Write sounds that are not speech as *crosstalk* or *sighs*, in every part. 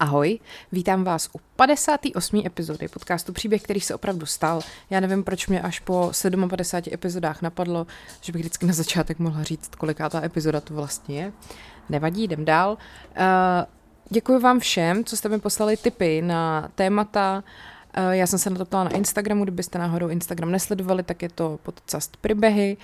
Ahoj, vítám vás u 58. epizody podcastu Příběh, který se opravdu stal. Já nevím, proč mě až po 57 epizodách napadlo, že bych vždycky na začátek mohla říct, koliká ta epizoda to vlastně je. Nevadí, jdem dál. Uh, děkuji vám všem, co jste mi poslali tipy na témata. Uh, já jsem se na to ptala na Instagramu, kdybyste náhodou Instagram nesledovali, tak je to podcast Příběhy.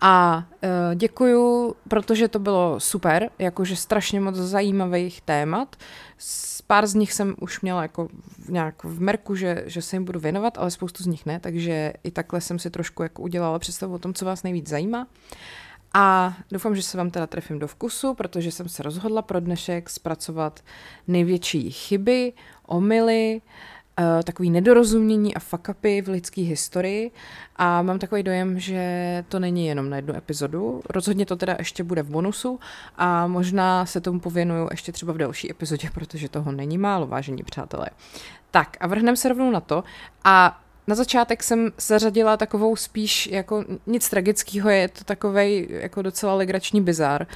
A uh, děkuju, protože to bylo super, jakože strašně moc zajímavých témat. S pár z nich jsem už měla jako nějak v merku, že, že se jim budu věnovat, ale spoustu z nich ne, takže i takhle jsem si trošku jako udělala představu o tom, co vás nejvíc zajímá. A doufám, že se vám teda trefím do vkusu, protože jsem se rozhodla pro dnešek zpracovat největší chyby, omily, uh, uh, takový nedorozumění a fuck upy v lidské historii a mám takový dojem, že to není jenom na jednu epizodu. Rozhodně to teda ještě bude v bonusu a možná se tomu pověnuju ještě třeba v další epizodě, protože toho není málo, vážení přátelé. Tak a vrhneme se rovnou na to a na začátek jsem zařadila takovou spíš jako nic tragického, je to takový jako docela legrační bizar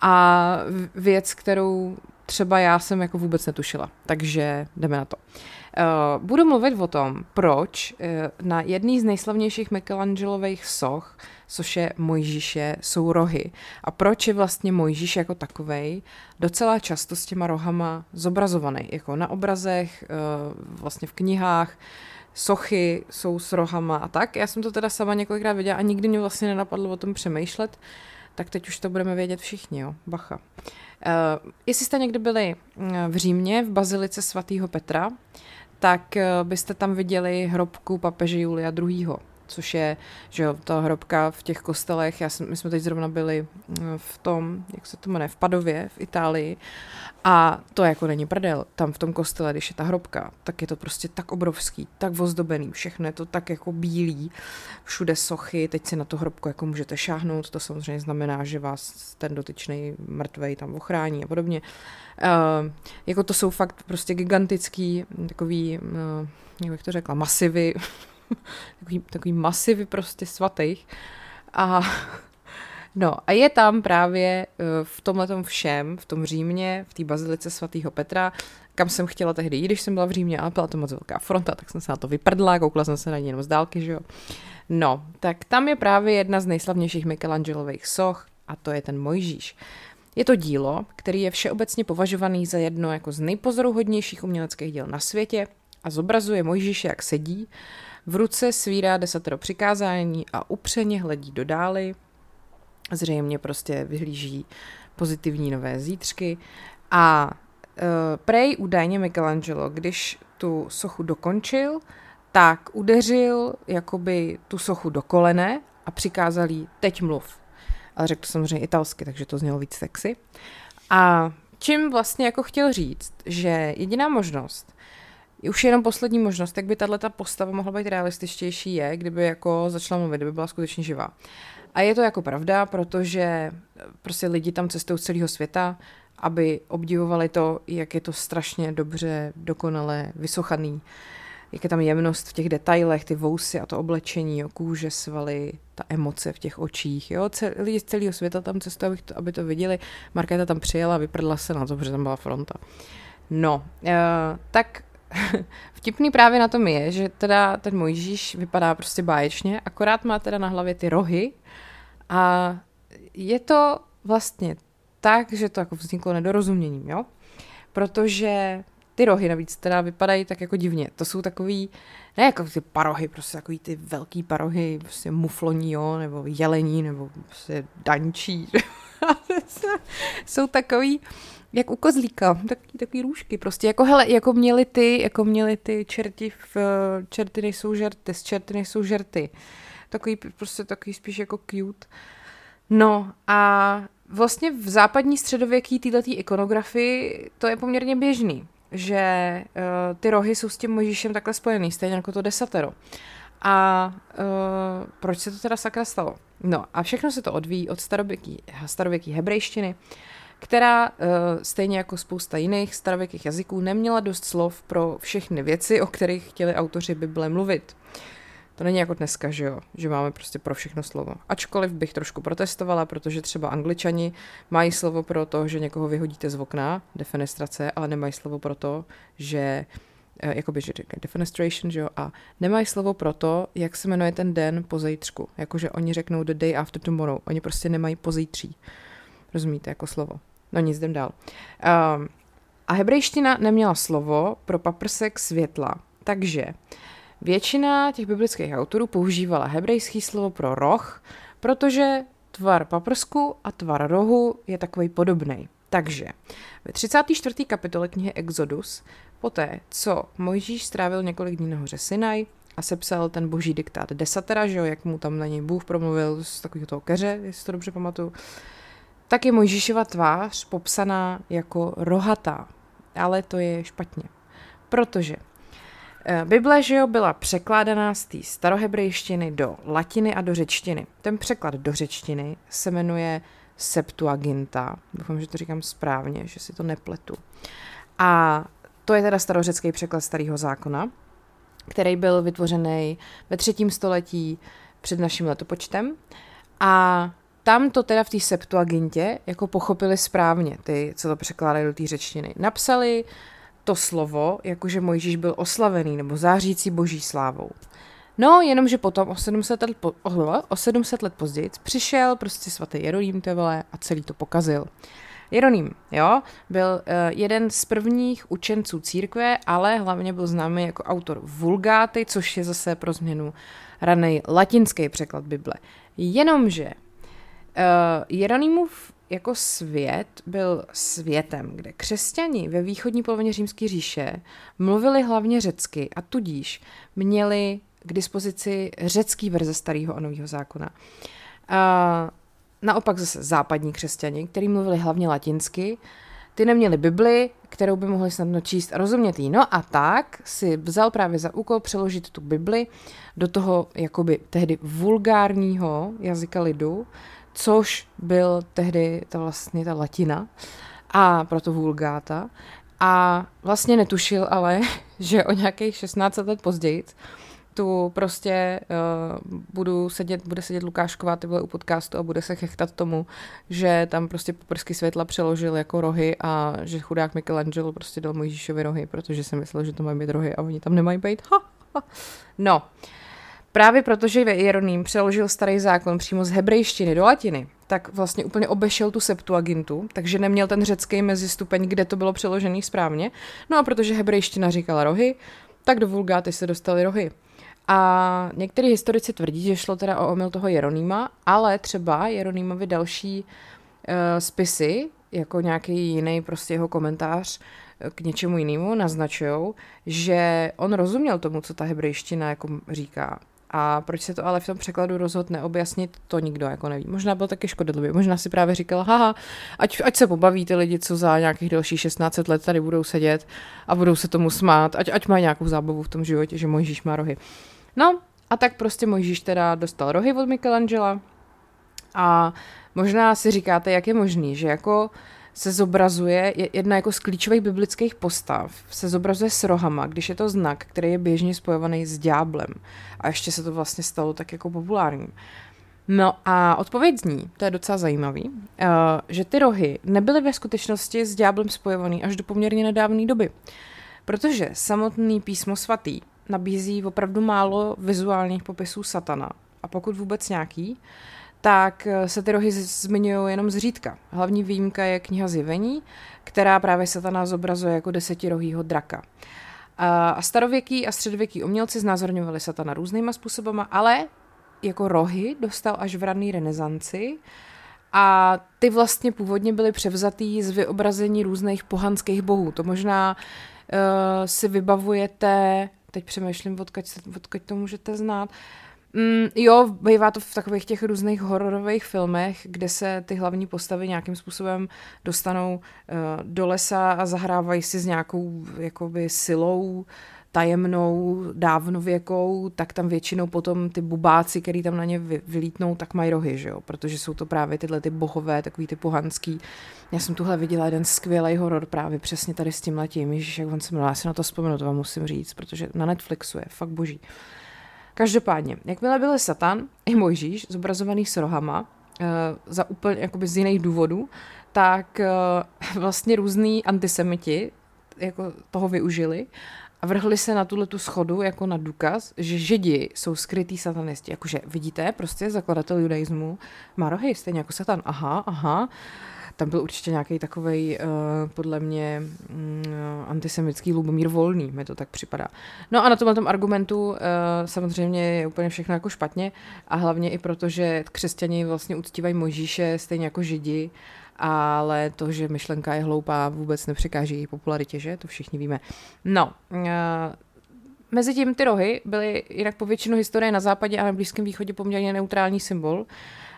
a věc, kterou třeba já jsem jako vůbec netušila. Takže jdeme na to. Uh, budu mluvit o tom, proč uh, na jedný z nejslavnějších Michelangelových soch, což je Mojžíše, jsou rohy. A proč je vlastně Mojžíš jako takovej docela často s těma rohama zobrazovaný. Jako na obrazech, uh, vlastně v knihách, sochy jsou s rohama a tak. Já jsem to teda sama několikrát viděla a nikdy mě vlastně nenapadlo o tom přemýšlet, tak teď už to budeme vědět všichni, jo. Bacha. Uh, jestli jste někdy byli v Římě, v bazilice svatého Petra, tak eh, byste tam viděli hrobku papeže Julia II., což je, že jo, ta hrobka v těch kostelech, já jsem, my jsme teď zrovna byli eh, v tom, jak se to jmenuje, v Padově, v Itálii. A to jako není prdel, tam v tom kostele, když je ta hrobka, tak je to prostě tak obrovský, tak vozdobený, všechno je to tak jako bílý, všude sochy, teď si na tu hrobku jako můžete šáhnout, to samozřejmě znamená, že vás ten dotyčný mrtvej tam ochrání a podobně. Uh, jako to jsou fakt prostě gigantický, takový, uh, jak to řekla, masivy, *laughs* takový, takový masivy prostě svatých. A *laughs* No a je tam právě uh, v tomhle všem, v tom Římě, v té bazilice svatého Petra, kam jsem chtěla tehdy jít, když jsem byla v Římě, ale byla to moc velká fronta, tak jsem se na to vyprdla, koukla jsem se na ní jenom z dálky, že jo. No, tak tam je právě jedna z nejslavnějších Michelangelových soch a to je ten Mojžíš. Je to dílo, který je všeobecně považovaný za jedno jako z nejpozoruhodnějších uměleckých děl na světě a zobrazuje Mojžíše, jak sedí, v ruce svírá desatero přikázání a upřeně hledí do dály, zřejmě prostě vyhlíží pozitivní nové zítřky. A uh, prej údajně Michelangelo, když tu sochu dokončil, tak udeřil jakoby tu sochu do kolene a přikázal jí, teď mluv. Ale řekl to samozřejmě italsky, takže to znělo víc sexy. A čím vlastně jako chtěl říct, že jediná možnost, už jenom poslední možnost, jak by tahle postava mohla být realističtější je, kdyby jako začala mluvit, kdyby byla skutečně živá. A je to jako pravda, protože prostě lidi tam cestují z celého světa, aby obdivovali to, jak je to strašně dobře, dokonale vysochaný jak je tam jemnost v těch detailech, ty vousy a to oblečení, jo, kůže, svaly, ta emoce v těch očích, jo, lidi z celého světa tam cestují, aby to, aby to viděli. Markéta tam přijela, vyprdla se na to, protože tam byla fronta. No, uh, tak *laughs* vtipný právě na tom je, že teda ten Mojžíš vypadá prostě báječně, akorát má teda na hlavě ty rohy a je to vlastně tak, že to jako vzniklo nedorozuměním, jo? Protože ty rohy navíc teda vypadají tak jako divně. To jsou takový, ne jako ty parohy, prostě takový ty velký parohy, prostě mufloní, jo, nebo jelení, nebo prostě dančí. *laughs* jsou takový, jak u kozlíka, takový, takový růžky, prostě jako hele, jako měli ty, jako měli ty čerti v, čerty nejsou žerty, z čerty nejsou žerty. Takový, prostě takový spíš jako cute. No a vlastně v západní středověký této ikonografii to je poměrně běžný že uh, ty rohy jsou s tím Mojžíšem takhle spojený, stejně jako to desatero. A uh, proč se to teda sakra stalo? No a všechno se to odvíjí od starověký, starověký hebrejštiny, která uh, stejně jako spousta jiných starověkých jazyků neměla dost slov pro všechny věci, o kterých chtěli autoři Bible mluvit. To není jako dneska, že jo, že máme prostě pro všechno slovo. Ačkoliv bych trošku protestovala, protože třeba angličani mají slovo pro to, že někoho vyhodíte z okna, defenestrace, ale nemají slovo pro to, že eh, jakoby, že defenestration, že jo, a nemají slovo pro to, jak se jmenuje ten den po zítřku. Jakože oni řeknou the day after tomorrow. Oni prostě nemají pozítří. Rozumíte, jako slovo. No nic, jdem dál. Um, a hebrejština neměla slovo pro paprsek světla. Takže většina těch biblických autorů používala hebrejský slovo pro roh, protože tvar paprsku a tvar rohu je takový podobný. Takže ve 34. kapitole knihy Exodus, poté, co Mojžíš strávil několik dní na hoře Sinaj a sepsal ten boží diktát desatera, že jo, jak mu tam na něj Bůh promluvil z takového toho keře, jestli to dobře pamatuju, tak je Mojžíšova tvář popsaná jako rohatá. Ale to je špatně. Protože eh, Bible, že jo, byla překládaná z té starohebrejštiny do latiny a do řečtiny. Ten překlad do řečtiny se jmenuje Septuaginta. Doufám, že to říkám správně, že si to nepletu. A to je teda starořecký překlad starého zákona, který byl vytvořený ve třetím století před naším letopočtem. A tam to teda v té Septuagintě jako pochopili správně, ty, co to překládají do té řečtiny. Napsali to slovo, jakože Mojžíš byl oslavený nebo zářící boží slávou. No, jenomže potom o 700 let, po, o 700 let později přišel prostě svatý Jeroným Tevele a celý to pokazil. Jeroným, jo, byl uh, jeden z prvních učenců církve, ale hlavně byl známý jako autor Vulgáty, což je zase pro změnu raný latinský překlad Bible. Jenomže Uh, Jeronýmův jako svět byl světem, kde křesťani ve východní polovině římské říše mluvili hlavně řecky a tudíž měli k dispozici řecký verze starého a nového zákona. Uh, naopak zase západní křesťani, kteří mluvili hlavně latinsky, ty neměli Bibli, kterou by mohli snadno číst a rozumět jí. No a tak si vzal právě za úkol přeložit tu Bibli do toho jakoby tehdy vulgárního jazyka lidu, což byl tehdy ta vlastně ta latina a proto vulgáta. A vlastně netušil ale, *laughs* že o nějakých 16 let později tu prostě uh, budu sedět, bude sedět Lukášková ty u podcastu a bude se chechtat tomu, že tam prostě poprsky světla přeložil jako rohy a že chudák Michelangelo prostě dal Mojžíšovi rohy, protože si myslel, že to mají být rohy a oni tam nemají být. Ha, ha. No, Právě protože Jeroným přeložil starý zákon přímo z hebrejštiny do latiny, tak vlastně úplně obešel tu Septuagintu, takže neměl ten řecký mezistupeň, kde to bylo přeložený správně. No a protože hebrejština říkala rohy, tak do Vulgáty se dostaly rohy. A některý historici tvrdí, že šlo teda o omyl toho Jeronýma, ale třeba Jeronýmovi další uh, spisy, jako nějaký jiný prostě jeho komentář eh, k něčemu jinému, naznačují, že on rozuměl tomu, co ta hebrejština jako říká. A proč se to ale v tom překladu rozhod neobjasnit, to nikdo jako neví. Možná byl taky škodlivý. Možná si právě říkal, haha, ať, ať se pobaví ty lidi, co za nějakých dalších 16 let tady budou sedět a budou se tomu smát, ať, ať mají nějakou zábavu v tom životě, že Mojžíš má rohy. No a tak prostě Mojžíš teda dostal rohy od Michelangela a možná si říkáte, jak je možný, že jako se zobrazuje, jedna jako z klíčových biblických postav, se zobrazuje s rohama, když je to znak, který je běžně spojovaný s ďáblem. A ještě se to vlastně stalo tak jako populárním. No a odpověď zní, to je docela zajímavý, uh, že ty rohy nebyly ve skutečnosti s ďáblem spojovaný až do poměrně nedávné doby. Protože samotný písmo svatý nabízí opravdu málo vizuálních popisů satana, a pokud vůbec nějaký, tak eh, se ty rohy zmiňují jenom zřídka. Hlavní výjimka je kniha Zjevení, která právě satana zobrazuje jako desetirohýho draka. A starověký a středověký umělci znázorňovali satana různýma způsobama, ale jako rohy dostal až v rané renesanci a ty vlastně původně byly převzatý z vyobrazení různých pohanských bohů. To možná uh, si vybavujete, teď přemýšlím, odkaď, odkaď to můžete znát, uh, Mm, jo, bývá to v takových těch různých hororových filmech, kde se ty hlavní postavy nějakým způsobem dostanou uh, do lesa a zahrávají si s nějakou jakoby silou tajemnou, dávnověkou, tak tam většinou potom ty bubáci, který tam na ně vylítnou, tak mají rohy, že jo? protože jsou to právě tyhle ty bohové, takový ty pohanský. Já jsem tuhle viděla jeden skvělý horor právě přesně tady s tím letím, Ježíš, jak on se jmenuje, já si na to vzpomenu, to vám musím říct, protože na Netflixu je fakt boží. Každopádně, jakmile byl Satan i Mojžíš zobrazovaný s rohama, uh, za úplně jakoby z jiných důvodů, tak uh, vlastně různý antisemiti jako toho využili a vrhli se na tuhle tu schodu jako na důkaz, že židi jsou skrytí satanisti. Jakože vidíte, prostě zakladatel judaismu má rohy, stejně jako satan. Aha, aha. Tam byl určitě nějaký takový, uh, eh, podle mě, um, antisemický Lubomír Volný, mi to tak připadá. No a na tomhle tom argumentu uh, samozřejmě je úplně všechno jako špatně a hlavně i proto, že křesťani vlastně uctívají Mojžíše stejně jako židi ale to, že myšlenka je hloupá, vůbec nepřekáží její popularitě, že? To všichni víme. No, uh, mezi tím ty rohy byly jinak po většinu historie na západě a na Blízkém východě poměrně neutrální symbol.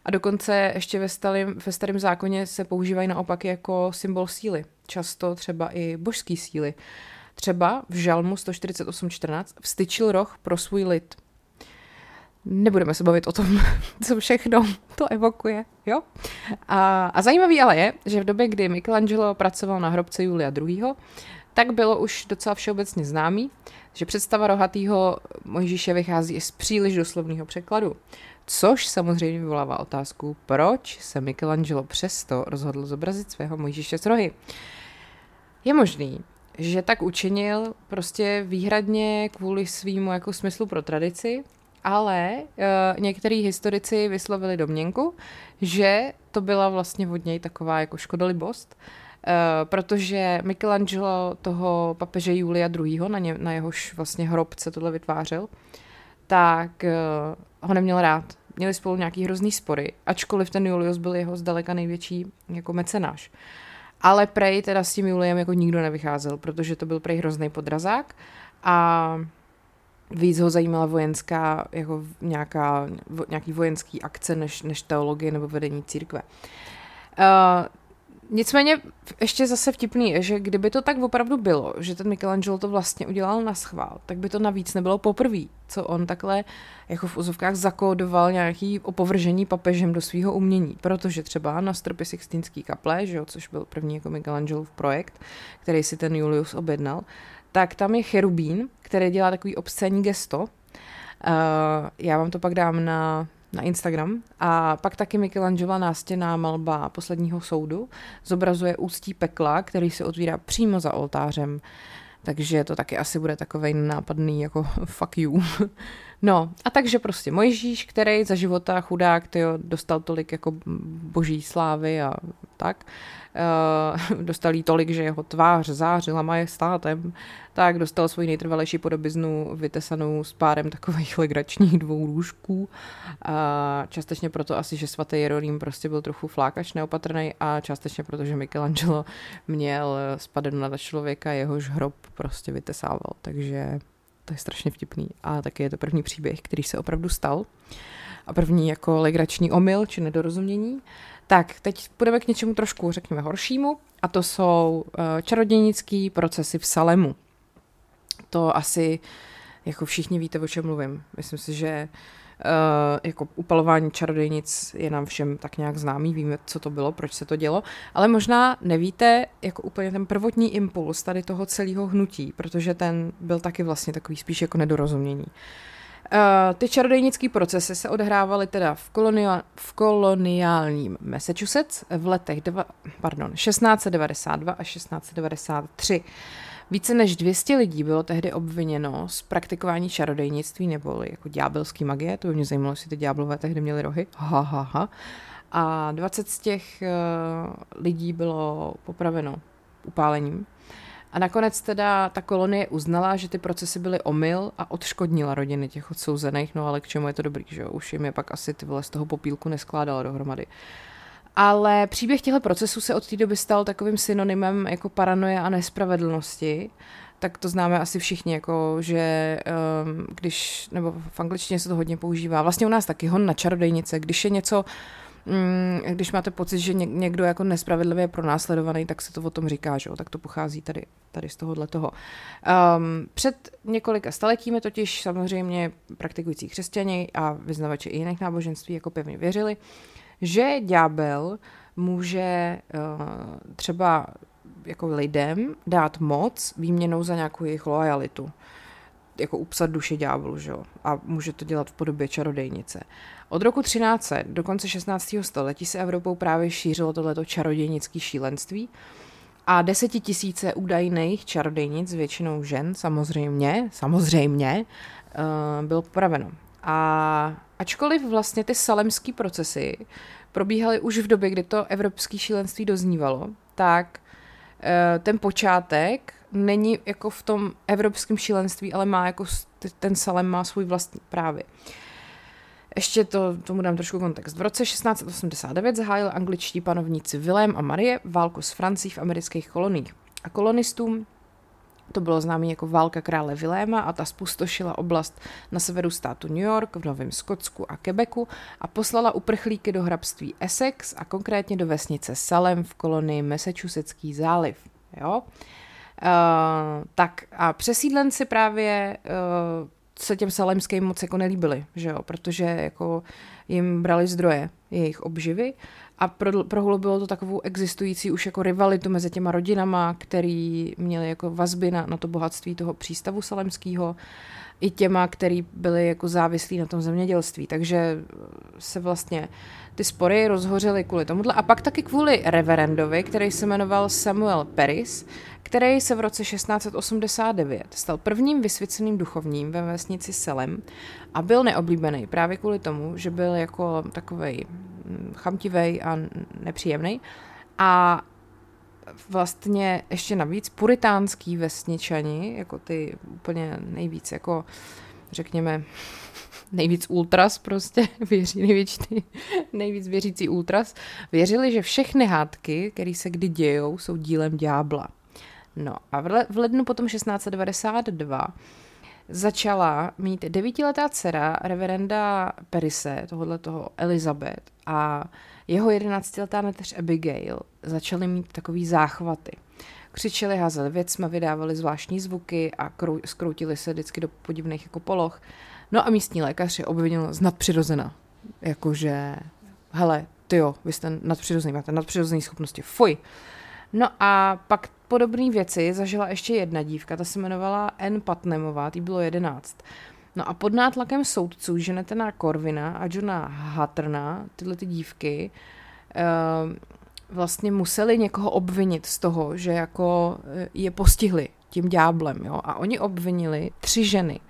A dokonce ještě ve starém, ve starém zákoně se používají naopak jako symbol síly. Často třeba i božský síly. Třeba v Žalmu 148.14 vstyčil roh pro svůj lid – nebudeme se bavit o tom, *laughs* co všechno to evokuje, jo? A, a zajímavý ale je, že v době, kdy Michelangelo pracoval na hrobce Julia II., tak bylo už docela všeobecně známý, že představa rohatýho Mojžíše vychází i z příliš doslovného překladu. Což samozřejmě vyvolává otázku, proč se Michelangelo přesto rozhodl zobrazit svého Mojžíše s rohy. Je možný, že tak učinil prostě výhradně kvůli svýmu jako smyslu pro tradici, ale uh, některý historici vyslovili domněnku, že to byla vlastně od něj taková jako škodolibost, uh, protože Michelangelo toho papeže Julia II., na, ně, na jehož vlastně hrobce tohle vytvářel, tak uh, ho neměl rád. Měli spolu nějaký hrozný spory, ačkoliv ten Julius byl jeho zdaleka největší jako mecenáš. Ale Prej teda s tím Juliem jako nikdo nevycházel, protože to byl Prej hrozný podrazák a víc ho zajímala vojenská, jako nějaká, nějaký vojenský akce než, než teologie nebo vedení církve. Uh, nicméně ještě zase vtipný je, že kdyby to tak opravdu bylo, že ten Michelangelo to vlastně udělal na schvál, tak by to navíc nebylo poprvé, co on takhle jako v úzovkách zakódoval nějaký opovržení papežem do svého umění, protože třeba na stropě Sixtinský kaple, že jo, což byl první jako Michelangelův projekt, který si ten Julius objednal, tak tam je cherubín, který dělá takový obscénní gesto. Uh, já vám to pak dám na, na Instagram. A pak taky Michelangela nástěná malba posledního soudu zobrazuje ústí pekla, který se otvírá přímo za oltářem. Takže to taky asi bude takovej nápadný jako *laughs* fuck you. No a takže prostě Mojžíš, který za života chudák tyjo, dostal tolik jako boží slávy a tak, uh, *laughs* dostal jí tolik, že jeho tvář zářila majestátem, tak dostal svoji nejtrvalejší podobiznu vytesanou s párem takových legračních dvou růžků. A částečně proto asi, že svatý Jerolím prostě byl trochu flákač neopatrný a částečně proto, že Michelangelo měl spaden na člověka, jehož hrob prostě vytesával. Takže to je strašně vtipný. A taky je to první příběh, který se opravdu stal. A první jako legrační omyl či nedorozumění. Tak, teď půjdeme k něčemu trošku, řekněme, horšímu. A to jsou uh, čarodějnické procesy v Salemu. To asi jako všichni víte, o čem mluvím. Myslím si, že Uh, jako upalování čarodejnic je nám všem tak nějak známý, víme, co to bylo, proč se to dělo, ale možná nevíte jako úplně ten prvotní impuls tady toho celého hnutí, protože ten byl taky vlastně takový spíš jako nedorozumění. Uh, ty čarodejnické procesy se odehrávaly teda v, kolonia- v koloniálním Massachusetts v letech dva, pardon, 1692 a 1693. Více než 200 lidí bylo tehdy obviněno z praktikování čarodejnictví nebo jako ďábelský magie, to by mě zajímalo, jestli ty ďáblové tehdy měli rohy. Ha, ha, ha. A 20 z těch uh, lidí bylo popraveno upálením. A nakonec teda ta kolonie uznala, že ty procesy byly omyl a odškodnila rodiny těch odsouzených, no ale k čemu je to dobrý, že jo? Už jim je pak asi ty vole z toho popílku neskládala dohromady. Uh, ale příběh těchto procesů se od té doby stal takovým synonymem jako paranoje a nespravedlnosti. Tak to známe asi všichni, jako že um, když, nebo v angličtině se to hodně používá, vlastně u nás taky hon na čarodejnice, když je něco, um, když máte pocit, že někdo jako nespravedlivě je pronásledovaný, tak se to o tom říká, že jo? tak to pochází tady, tady z tohohle toho. Um, před několika staletími totiž samozřejmě praktikující křesťani a vyznavači i jiných náboženství jako pevně věřili, že ďábel může uh, třeba jako lidem dát moc výměnou za nějakou jejich lojalitu. jako upsat duše ďáblu, že jo? A může to dělat v podobě čarodejnice. Od roku 1300 do konce 16. století se Evropou právě šířilo tohleto čarodějnické šílenství a desetitisíce údajných čarodejnic, většinou žen, samozřejmě, samozřejmě, uh, bylo popraveno. A ačkoliv vlastně ty salemské procesy probíhaly už v době, kdy to evropské šílenství doznívalo, tak uh, ten počátek není jako v tom evropském šílenství, ale má jako ten Salem má svůj vlastní právě. Ještě to, tomu dám trošku kontext. V roce 1689 zahájil angličtí panovníci Vilém a Marie válku s Francií v amerických koloniích. A kolonistům to bylo známé jako válka krále Viléma a ta spustošila oblast na severu státu New York, v Novém Skotsku a Quebecu a poslala uprchlíky do hrabství Essex a konkrétně do vesnice Salem v kolonii Massachusettský záliv. Jo? Uh, tak a přesídlenci právě uh, se těm salemským moc jako nelíbili, že jo, protože jako jim brali zdroje jejich obživy a pro, prohlubilo to takovou existující už jako rivalitu mezi těma rodinama, který měli jako vazby na, na to bohatství toho přístavu salemského i těma, který byli jako závislí na tom zemědělství. Takže se vlastně ty spory rozhořely kvůli tomuhle a pak taky kvůli reverendovi, který se jmenoval Samuel Paris, který se v roce 1689 stal prvním vysvěceným duchovním ve vesnici Selem a byl neoblíbený právě kvůli tomu, že byl jako takovej mm, chamtivej a nepříjemný. A vlastně ještě navíc puritánský vesničani, jako ty úplně nejvíc jako řekněme *laughs* nejvíc ultras prostě, *laughs* věří, nejvíc, nejvíc věřící ultras, věřili, že všechny hádky, které se kdy dějou, jsou dílem ďábla. No a v lednu potom 1692 začala mít devítiletá dcera reverenda Perise, tohohle toho Elizabeth a jeho jedenáctiletá neteř Abigail začaly mít takový záchvaty. Křičeli, házeli věcma, vydávali zvláštní zvuky a krou, skroutili se vždycky do podivných jako poloh. No a místní lékař je obvinil z nadpřirozena. Jakože, hele, ty jo, vy jste nadpřirozený, máte nadpřirozený schopnosti, fuj. No a pak podobné věci zažila ještě jedna dívka, ta se jmenovala N. Patnemová, tý bylo jedenáct. No a pod nátlakem soudců Jonatana Corvina a Johna Hatterna, tyhle ty dívky, uh, vlastně museli někoho obvinit z toho, že jako eh, je postihli tím dňáblem, jo. A oni obvinili tři ženy.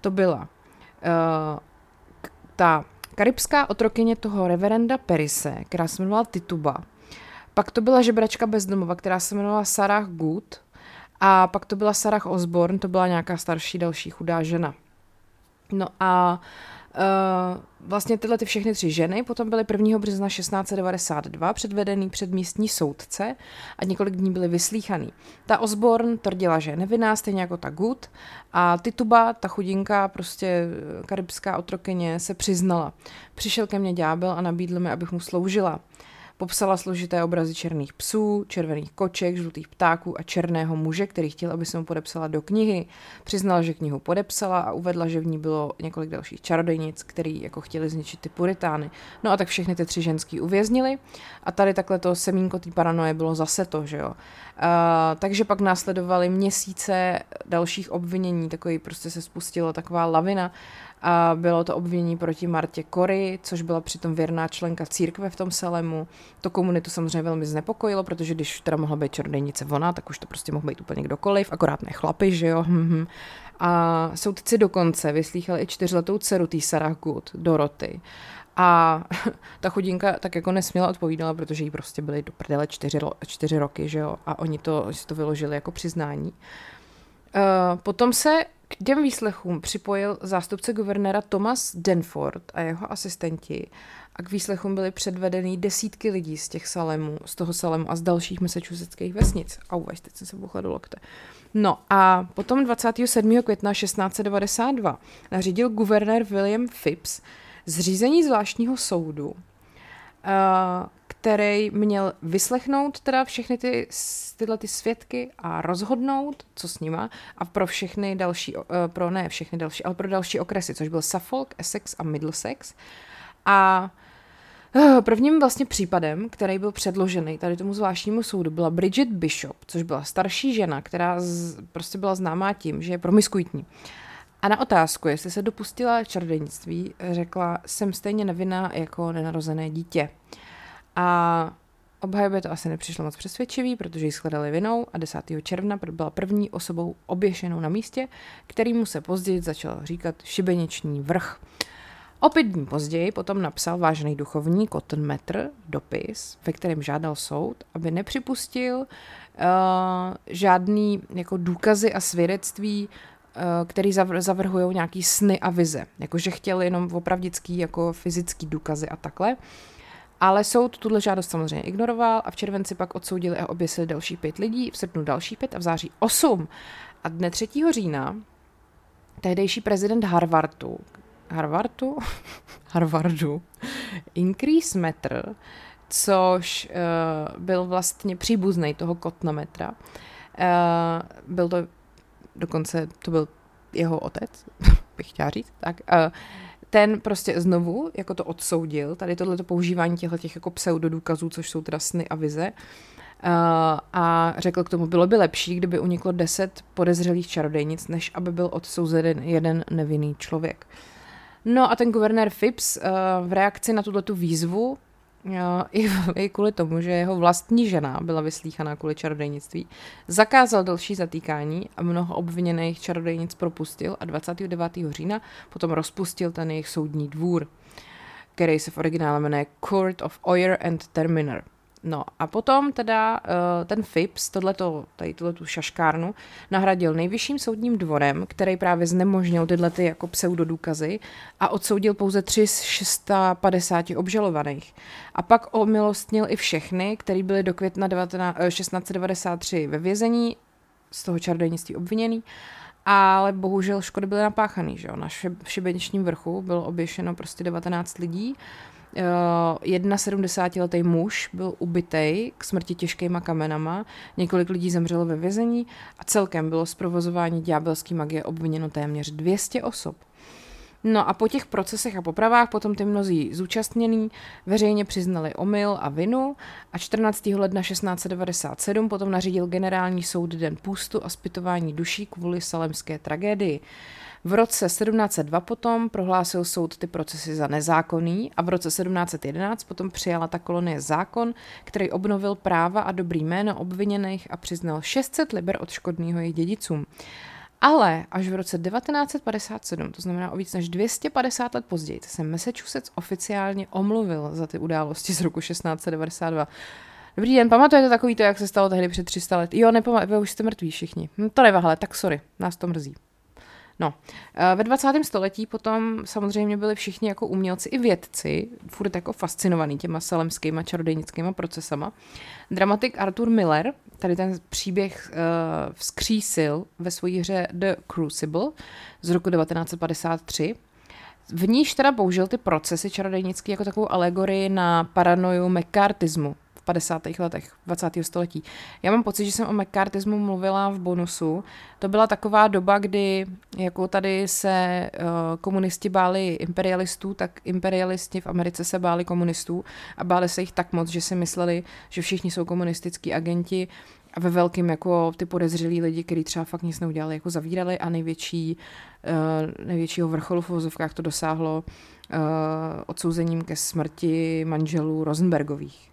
To byla uh, ta karibská otrokyně toho reverenda Perise, která se jmenovala Tituba, pak to byla žebračka bezdomova, která se jmenovala Sarah Good. A pak to byla Sarah Osborne, to byla nějaká starší další chudá žena. No a Uh, vlastně tyhle ty všechny tři ženy potom byly 1. března 1692 předvedený před místní soudce a několik dní byly vyslíchaný. Ta Osborne tvrdila, že je nevinná, stejně jako ta Good a Tituba, ta chudinka, prostě karibská otrokyně, se přiznala. Přišel ke mně ďábel a nabídl mi, abych mu sloužila. Popsala složité obrazy černých psů, červených koček, žlutých ptáků a černého muže, který chtěl, aby se mu podepsala do knihy. Přiznala, že knihu podepsala a uvedla, že v ní bylo několik dalších čarodejnic, který jako chtěli zničit ty puritány. No a tak všechny ty tři ženský uvěznili a tady takhle to semínko té paranoje bylo zase to, že jo. Uh, takže pak následovaly měsíce dalších obvinění, takový prostě se spustila taková lavina a bylo to obvinění proti Martě Kory, což byla přitom věrná členka církve v tom Selemu. To komunitu samozřejmě velmi znepokojilo, protože když teda mohla být čarodejnice ona, tak už to prostě mohl být úplně kdokoliv, akorát ne chlapy, že jo. Mhm. A soudci dokonce vyslýchali i čtyřletou dceru tý Sarah Good, Doroty. A *laughs* ta chudinka tak jako nesměla odpovídala, protože jí prostě byly do prdele čtyři, čtyři roky, že jo, a oni to, si to vyložili jako přiznání. Uh, potom se k těm výslechům připojil zástupce guvernéra Thomas Denford a jeho asistenti a k výslechům byly předvedeny desítky lidí z těch Salemů, z toho Salemu a z dalších massachusettských vesnic. Auvaž, teď jsem se buchla do lokte. No a potom 27. května 1692 nařídil guvernér William Phipps zřízení zvláštního soudu, eh, který měl vyslechnout teda všechny ty, tyhle ty svědky a rozhodnout, co s nima a pro všechny další, eh, pro ne všechny další, ale pro další okresy, což byl Suffolk, Essex a Middlesex. A eh, Prvním vlastně případem, který byl předložený tady tomu zvláštnímu soudu, byla Bridget Bishop, což byla starší žena, která z, prostě byla známá tím, že je promiskuitní. A na otázku, jestli se dopustila čarodějnictví, řekla, jsem stejně nevinná jako nenarozené dítě. A obhajobě to asi nepřišlo moc přesvědčivý, protože ji shledali vinou a 10. června byla první osobou oběšenou na místě, kterýmu se později začal říkat šibeniční vrch. O pět dní později potom napsal vážený duchovní Cotton Metr dopis, ve kterém žádal soud, aby nepřipustil uh, žádný jako důkazy a svědectví, uh, který zavrhují nějaký sny a vize. Jakože chtěl jenom opravdický jako fyzický důkazy a takhle. Ale soud tuhle žádost samozřejmě ignoroval a v červenci pak odsoudili a oběsili další pět lidí, v srpnu další pět a v září osm. A dne 3. října tehdejší prezident Harvardu, Harvardu, *laughs* Harvardu, Increase Metr, což uh, byl vlastně příbuzný toho kotnometra. Uh, byl to, dokonce to byl jeho otec, *laughs* bych chtěla říct, tak uh, ten prostě znovu jako to odsoudil, tady tohleto používání těchto těch jako pseudodůkazů, což jsou teda sny a vize, Uh, a řekl k tomu, bylo by lepší, kdyby uniklo deset podezřelých čarodejnic, než aby byl odsouzen jeden nevinný člověk. No a ten guvernér Phipps uh, v reakci na tuto výzvu i, *laughs* i kvůli tomu, že jeho vlastní žena byla vyslíchaná kvůli čarodejnictví, zakázal další zatýkání a mnoho obviněných čarodejnic propustil a 29. října potom rozpustil ten jejich soudní dvůr, který se v originále jmenuje Court of Oyer and Terminer. No a potom teda uh, ten FIPS, tohleto, tady tu šaškárnu, nahradil nejvyšším soudním dvorem, který právě znemožnil tyhle ty jako pseudodůkazy a odsoudil pouze tři z 650 obžalovaných. A pak omilostnil i všechny, kteří byli do května 19, 1693 ve vězení, z toho čarodejnictví obviněný, ale bohužel škody byly napáchané. Že jo? Na šibeničním vrchu bylo oběšeno prostě 19 lidí, jedna 70-letý muž byl ubitej k smrti těžkýma kamenama, několik lidí zemřelo ve vězení a celkem bylo z provozování ďábelské magie obviněno téměř 200 osob. No a po těch procesech a popravách potom ty mnozí zúčastnění veřejně přiznali omyl a vinu a 14. ledna 1697 potom nařídil generální soud den půstu a zpytování duší kvůli salemské tragédii. V roce 1702 potom prohlásil soud ty procesy za nezákonný a v roce 1711 potom přijala ta kolonie zákon, který obnovil práva a dobrý jméno obviněných a přiznal 600 liber od škodného jejich dědicům. Ale až v roce 1957, to znamená o víc než 250 let později, se Massachusetts oficiálně omluvil za ty události z roku 1692. Dobrý den, pamatujete takový to, jak se stalo tehdy před 300 let? Jo, nepamatujete, vy už jste mrtví všichni. Hm, to nevahale, tak sorry, nás to mrzí. No, eh, ve 20. století potom samozřejmě byli všichni jako umělci i vědci, furt jako fascinovaný těma salemskýma čarodejnickýma procesama. Dramatik Arthur Miller, tady ten příběh uh, vzkřísil ve své hře The Crucible z roku 1953, v níž teda použil ty procesy čarodejnické jako takovou alegorii na paranoju mekartismu, 50. letech 20. století. Já mám pocit, že jsem o McCarthyismu mluvila v bonusu. To byla taková doba, kdy jako tady se uh, komunisti báli imperialistů, tak imperialisti v Americe se báli komunistů a báli se jich tak moc, že si mysleli, že všichni jsou komunistický agenti a ve velkým jako ty podezřelí lidi, kteří třeba fakt nic neudělali, jako zavírali a největší, uh, největšího vrcholu v vozovkách to dosáhlo uh, odsouzením ke smrti manželů Rosenbergových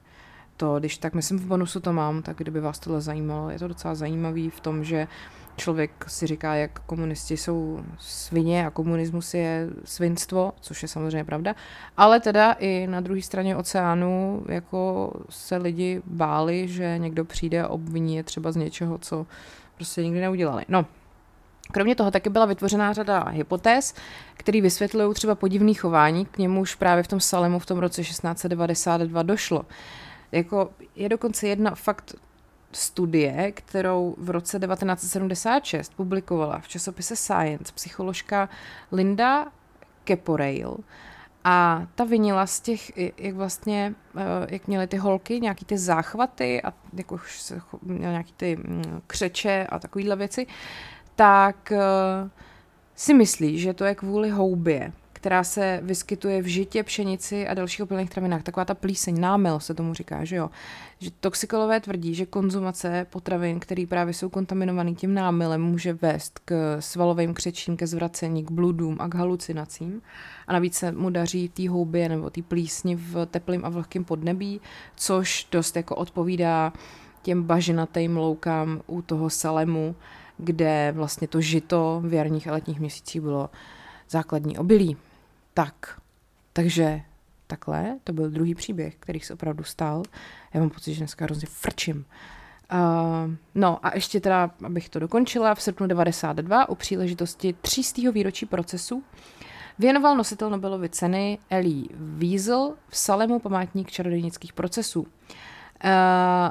to, když tak myslím v bonusu to mám, tak kdyby vás tohle zajímalo, je to docela zajímavý v tom, že člověk si říká, jak komunisti jsou svině a komunismus je svinstvo, což je samozřejmě pravda, ale teda i na druhé straně oceánu jako se lidi báli, že někdo přijde a obviní je třeba z něčeho, co prostě nikdy neudělali. No, Kromě toho taky byla vytvořená řada hypotéz, které vysvětlují třeba podivný chování, k němuž právě v tom Salemu v tom roce 1692 došlo. Jako je dokonce jedna fakt studie, kterou v roce 1976 publikovala v časopise Science psycholožka Linda Keporail. A ta vinila z těch, jak vlastně, eh, jak měly ty holky, nějaký ty záchvaty a jako nějaký ty mm, křeče a takovýhle věci, tak eh, si myslí, že to je kvůli houbě, která se vyskytuje v žitě, pšenici a dalších opilných travinách. Taková ta plíseň, námel se tomu říká, že jo. Že toxikolové tvrdí, že konzumace potravin, které právě jsou kontaminovaný tím námilem, může vést k svalovým křečím, ke zvracení, k bludům a k halucinacím. A navíc se mu daří té houbě nebo té plísni v teplém a vlhkém podnebí, což dost jako odpovídá těm bažinatým loukám u toho Salemu, kde vlastně to žito v jarních a letních měsících bylo základní obilí. Tak, takže takhle, to byl druhý příběh, který se opravdu stal. Já mám pocit, že dneska hrozně frčím. Uh, no a ještě teda, abych to dokončila, v srpnu 92 u příležitosti 300. výročí procesu věnoval nositel Nobelovy ceny Elie Wiesel v Salemu památník čarodějnických procesů. Uh,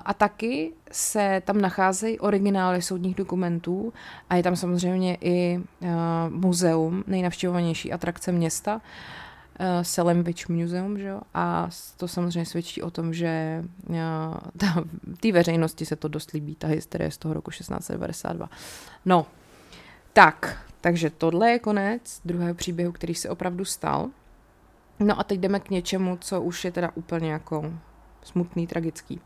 a taky se tam nacházejí originály soudních dokumentů a je tam samozřejmě i uh, muzeum, nejnavštěvovanější atrakce města, uh, Salem Witch Museum, že jo? a to samozřejmě svědčí o tom, že *laughs* uh, té veřejnosti se to dost líbí, ta hysterie z toho roku 1692. No, tak, takže tohle je konec druhého příběhu, který se opravdu stal. No a teď jdeme k něčemu, co už je teda úplně jako smutný, tragický.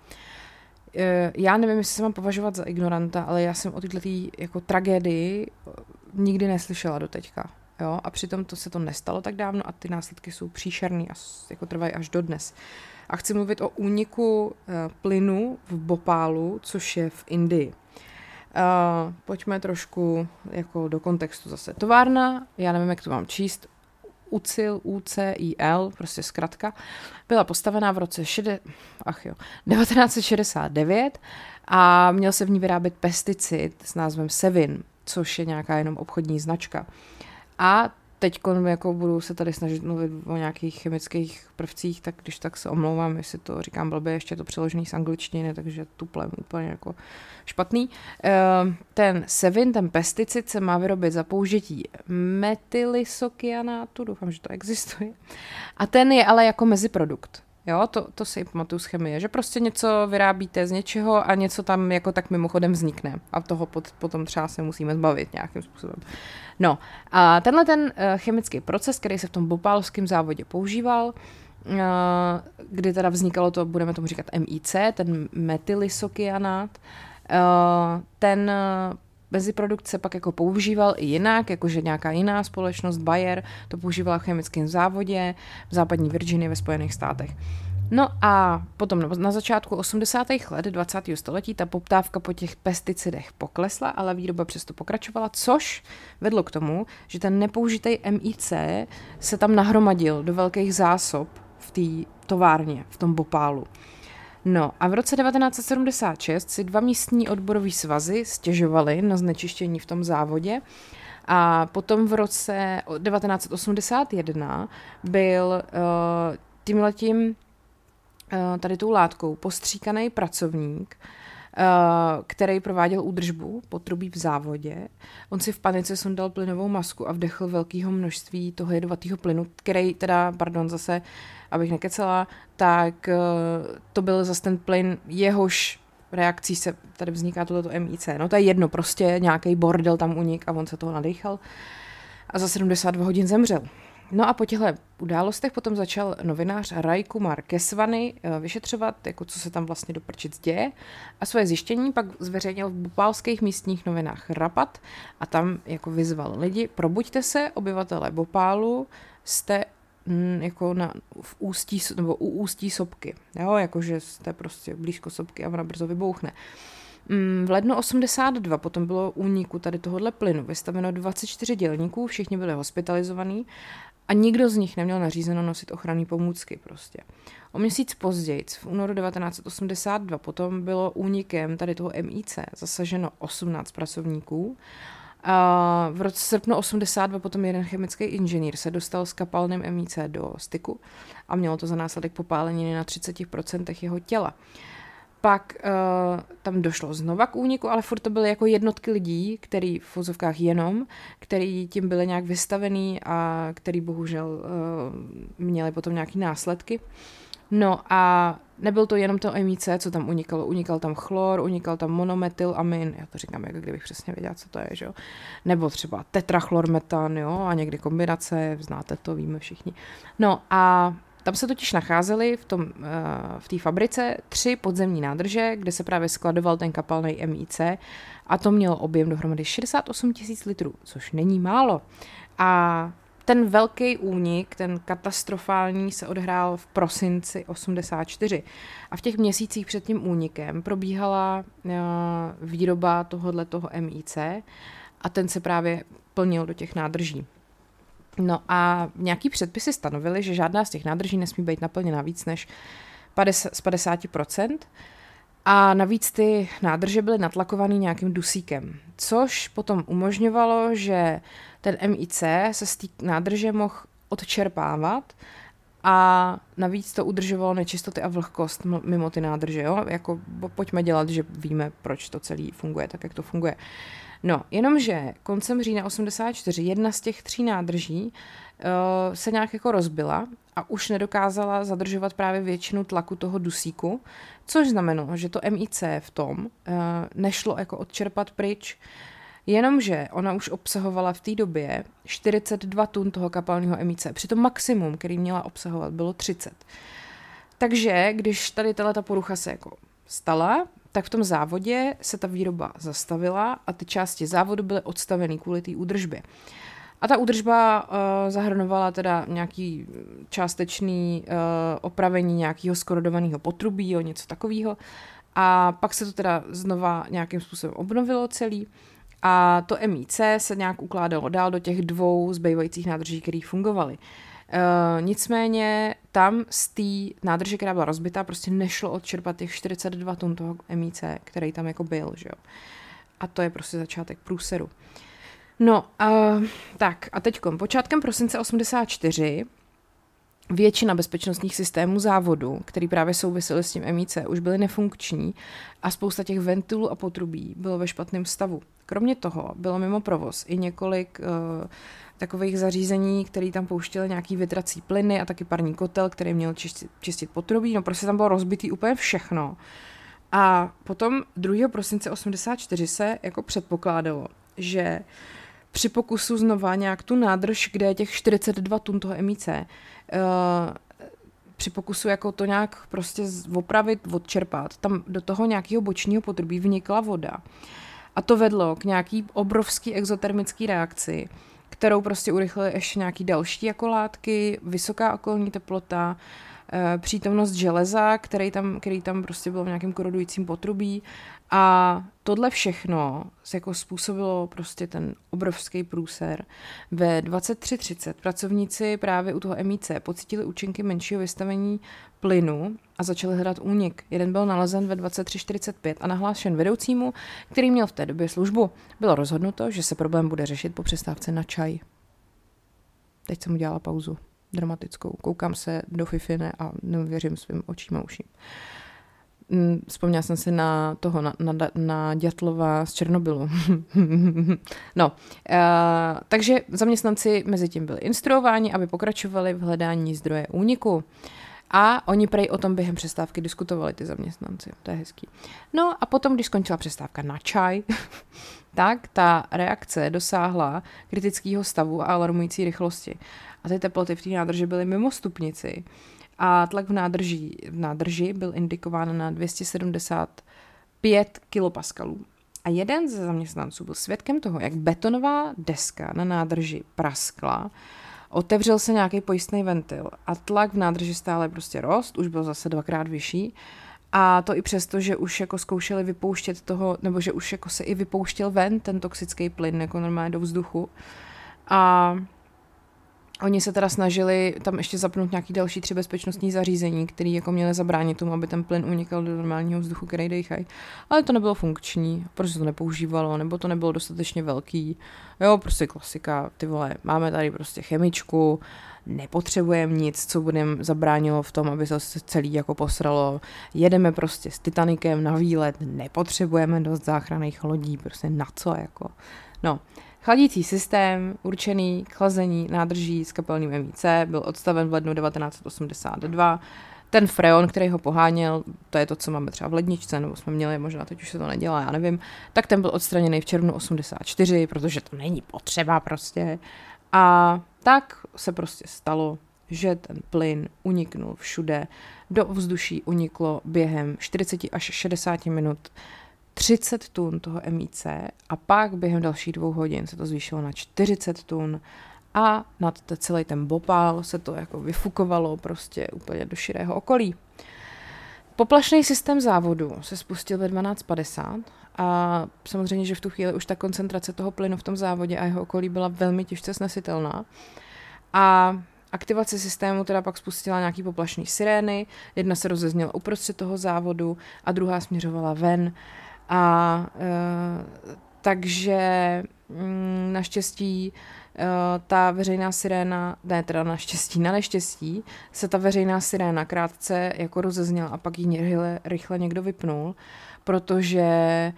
E, já nevím, jestli se mám považovat za ignoranta, ale já jsem o této jako tragédii e, nikdy neslyšela do teďka. Jo? A přitom to se to nestalo tak dávno a ty následky jsou příšerný a jako trvají až do dnes. A chci mluvit o úniku e, plynu v Bopálu, což je v Indii. Uh, pojďme trošku jako do kontextu zase. Továrna, já nevím, jak to mám číst, UCIL, UCIL, prostě zkratka, byla postavená v roce šede, ach jo, 1969 a měl se v ní vyrábět pesticid s názvem Sevin, což je nějaká jenom obchodní značka. A teď jako budu se tady snažit mluvit o nějakých chemických prvcích, tak když tak se omlouvám, jestli to říkám blbě, ještě to přeložený z angličtiny, takže tuplem úplně jako špatný. Ehm, ten sevin, ten pesticid se má vyrobit za použití metylisokianátu, doufám, že to existuje. A ten je ale jako meziprodukt. Jo, to, to si pamatuju z chemie, že prostě něco vyrábíte z něčeho a něco tam jako tak mimochodem vznikne a toho pot, potom třeba se musíme zbavit nějakým způsobem. No a tenhle ten uh, chemický proces, který se v tom bopálovském závodě používal, uh, kdy teda vznikalo to, budeme tomu říkat MIC, ten metylisokianát, uh, ten meziprodukt se pak jako používal i jinak, jakože nějaká jiná společnost, Bayer, to používala v chemickém závodě v západní Virginii ve Spojených státech. No a potom na začátku 80. let 20. století ta poptávka po těch pesticidech poklesla, ale výroba přesto pokračovala, což vedlo k tomu, že ten nepoužitý MIC se tam nahromadil do velkých zásob v té továrně, v tom Bopálu. No a v roce 1976 si dva místní odborové svazy stěžovaly na znečištění v tom závodě a potom v roce 1981 byl uh, tímhletím tady tou látkou postříkaný pracovník, Uh, který prováděl údržbu potrubí v závodě. On si v panice sundal plynovou masku a vdechl velkého množství toho jedovatého plynu, který teda, pardon, zase abych nekecela, tak eh, to byl zase ten plyn, jehož reakcí se tady vzniká tohleto MIC. No to je jedno, prostě nějaký bordel tam unik a on se toho nadechal a za 72 hodin zemřel. No a po těchto událostech potom začal novinář Rai Kumar Kesvany eh, vyšetřovat, jako co se tam vlastně do prčic děje a svoje zjištění pak zveřejnil v bopálských místních novinách Rapat a tam jako vyzval lidi, probuďte se, obyvatele Bopálu, jste mm, jako na, v ústí, nebo u ústí sopky, jo, jakože jste prostě blízko sopky a ona brzo vybouchne. Mm, v lednu 82 potom bylo úniku tady tohohle plynu vystaveno 24 dělníků, všichni byli hospitalizovaní a nikdo z nich neměl nařízeno nosit ochranné pomůcky prostě. O měsíc později, v únoru 1982, potom bylo únikem tady toho MIC zasaženo 18 pracovníků a v roce srpnu 82 potom jeden chemický inženýr se dostal s kapalným MIC do styku a mělo to za následek popáleniny na 30% jeho těla. Pak uh, tam došlo znova k úniku, ale furt to byly jako jednotky lidí, který v fozovkách jenom, který tím byli nějak vystavený a který bohužel uh, měli potom nějaký následky. No a nebyl to jenom to MIC, co tam unikalo. Unikal tam chlor, unikal tam monometylamin, já to říkám, jako kdybych přesně věděla, co to je, že jo. Nebo třeba tetrachlormetan, jo, a někdy kombinace, znáte to, víme všichni. No a tam se totiž nacházely v, tom, eh, v té fabrice tři podzemní nádrže, kde se právě skladoval ten kapalný MIC a to mělo objem dohromady 68 tisíc litrů, což není málo. A ten velký únik, ten katastrofální, se odhrál v prosinci 84. A v těch měsících před tím únikem probíhala uh, výroba tohohle toho MIC a ten se právě plnil do těch nádrží. No a nějaký předpisy stanovily, že žádná z těch nádrží nesmí být naplněna víc než 50, z 50%. A navíc ty nádrže byly natlakovaný nějakým dusíkem, což potom umožňovalo, že ten MIC se z té nádrže mohl odčerpávat a navíc to udržovalo nečistoty a vlhkost mimo ty nádrže. Jo? Jako, pojďme dělat, že víme, proč to celé funguje, tak jak to funguje. No, jenomže koncem října 84 jedna z těch tří nádrží uh, se nějak jako rozbila a už nedokázala zadržovat právě většinu tlaku toho dusíku, což znamenalo, že to MIC v tom uh, nešlo jako odčerpat pryč, Jenomže ona už obsahovala v té době 42 tun toho kapalného MIC. Přitom maximum, který měla obsahovat, bylo 30. Takže když tady ta porucha se jako stala, tak v tom závodě se ta výroba zastavila a ty části závodu byly odstaveny kvůli té údržbě. A ta údržba uh, zahrnovala teda nějaký částečný uh, opravení nějakého skorodovaného potrubí, o něco takového. A pak se to teda znova nějakým způsobem obnovilo celý. A to MIC se nějak ukládalo dál do těch dvou zbývajících nádrží, které fungovaly. Uh, nicméně tam z té nádrže, která byla rozbitá, prostě nešlo odčerpat těch 42 tun toho MIC, který tam jako byl, že jo. A to je prostě začátek průseru. No, uh, tak a teď počátkem prosince 84 většina bezpečnostních systémů závodu, který právě souvisely s tím MIC, už byly nefunkční a spousta těch ventilů a potrubí bylo ve špatném stavu. Kromě toho bylo mimo provoz i několik uh, takových zařízení, které tam pouštěly nějaký vytrací plyny a taky parní kotel, který měl čistit, čistit potrubí. No prostě tam bylo rozbitý úplně všechno. A potom 2. prosince 84 se jako předpokládalo, že při pokusu znova nějak tu nádrž, kde je těch 42 tun toho MIC, uh, při pokusu jako to nějak prostě opravit, odčerpat, tam do toho nějakého bočního potrubí vnikla voda. A to vedlo k nějaký obrovský exotermický reakci, kterou prostě urychlily ještě nějaký další jako látky, vysoká okolní teplota, eh, přítomnost železa, který tam, který tam prostě byl v nějakém korodujícím potrubí a tohle všechno se jako způsobilo prostě ten obrovský průser. Ve 23.30 pracovníci právě u toho MIC pocítili účinky menšího vystavení plynu a začali hledat únik. Jeden byl nalezen ve 23.45 a nahlášen vedoucímu, který měl v té době službu. Bylo rozhodnuto, že se problém bude řešit po přestávce na čaj. Teď jsem udělala pauzu dramatickou. Koukám se do Fifine a nevěřím svým očím a uším. Mm, vzpomněla jsem si na toho, na, na, na Dětlova z Černobylu. *laughs* no, uh, takže zaměstnanci mezi tím byli instruováni, aby pokračovali v hledání zdroje úniku. A oni prej o tom během přestávky diskutovali, ty zaměstnanci. To je hezký. No a potom, když skončila přestávka na čaj, *laughs* tak ta reakce dosáhla kritického stavu a alarmující rychlosti. A ty teploty v té nádrži byly mimo stupnici a tlak v nádrži, v nádrži byl indikován na 275 kilopaskalů. A jeden ze zaměstnanců byl svědkem toho, jak betonová deska na nádrži praskla, otevřel se nějaký pojistný ventil a tlak v nádrži stále prostě rost, už byl zase dvakrát vyšší. A to i přesto, že už jako zkoušeli vypouštět toho, nebo že už jako se i vypouštěl ven ten toxický plyn jako normálně do vzduchu. A Oni se teda snažili tam ještě zapnout nějaký další tři bezpečnostní zařízení, které jako měly zabránit tomu, aby ten plyn unikal do normálního vzduchu, který dejchají. Ale to nebylo funkční, protože to nepoužívalo, nebo to nebylo dostatečně velký. Jo, prostě klasika, ty vole, máme tady prostě chemičku, nepotřebujeme nic, co budem zabránilo v tom, aby se celý jako posralo. Jedeme prostě s Titanikem na výlet, nepotřebujeme dost záchranných lodí, prostě na co jako. No, Chladící systém určený k chlazení nádrží s kapelným MIC byl odstaven v lednu 1982. ten freon, který ho poháněl, to je to, co máme třeba v ledničce, nebo jsme měli, možná teď už se to nedělá, já nevím, tak ten byl odstraněný v červnu 84, protože to není potřeba prostě. A tak se prostě stalo, že ten plyn uniknul všude. Do vzduší uniklo během 40 až 60 minut 30 tun toho MIC a pak během dalších dvou hodin se to zvýšilo na 40 tun a nad celý ten bopál se to jako vyfukovalo prostě úplně do širého okolí. Poplašný systém závodu se spustil ve 12.50 a samozřejmě, že v tu chvíli už ta koncentrace toho plynu v tom závodě a jeho okolí byla velmi těžce snesitelná. A aktivace systému teda pak spustila nějaký poplašný sirény, jedna se rozezněla uprostřed toho závodu a druhá směřovala ven. A e, takže mm, naštěstí e, ta veřejná siréna, ne teda naštěstí, na neštěstí, se ta veřejná siréna krátce jako rozezněla a pak ji rychle, rychle někdo vypnul, protože e,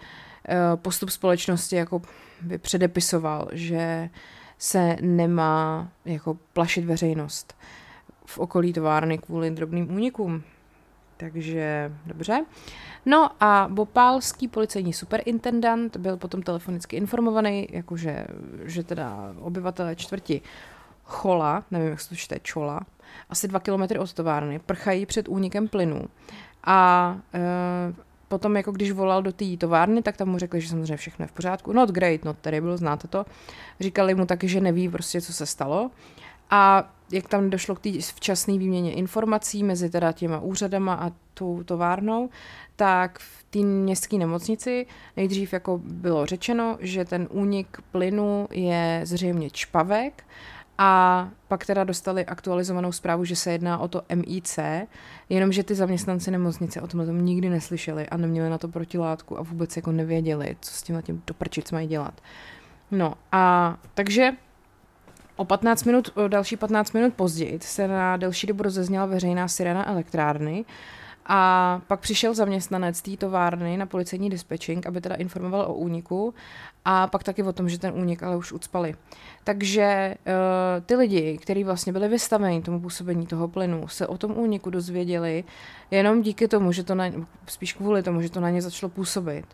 postup společnosti jako by předepisoval, že se nemá jako plašit veřejnost v okolí továrny kvůli drobným únikům. Takže dobře. No a bopálský policejní superintendant byl potom telefonicky informovaný, jakože že teda obyvatelé čtvrti Chola, nevím, jak se to čte, Čola, asi dva kilometry od továrny, prchají před únikem plynu. A e, potom, jako když volal do té továrny, tak tam mu řekli, že samozřejmě všechno je v pořádku. Not great, not terrible, znáte to. Říkali mu taky, že neví prostě, co se stalo. A jak tam došlo k té včasné výměně informací mezi teda těma úřadama a tou továrnou, tak v té městské nemocnici nejdřív jako bylo řečeno, že ten únik plynu je zřejmě čpavek a pak teda dostali aktualizovanou zprávu, že se jedná o to MIC, jenomže ty zaměstnanci nemocnice o tomhle tom nikdy neslyšeli a neměli na to protilátku a vůbec jako nevěděli, co s tím tím doprčic mají dělat. No a takže O 15 minut, o další 15 minut později se na delší dobu rozezněla veřejná sirena elektrárny a pak přišel zaměstnanec té továrny na policejní dispečing, aby teda informoval o úniku a pak taky o tom, že ten únik ale už ucpali. Takže uh, ty lidi, kteří vlastně byli vystaveni tomu působení toho plynu, se o tom úniku dozvěděli jenom díky tomu, že to na, spíš kvůli tomu, že to na ně začalo působit.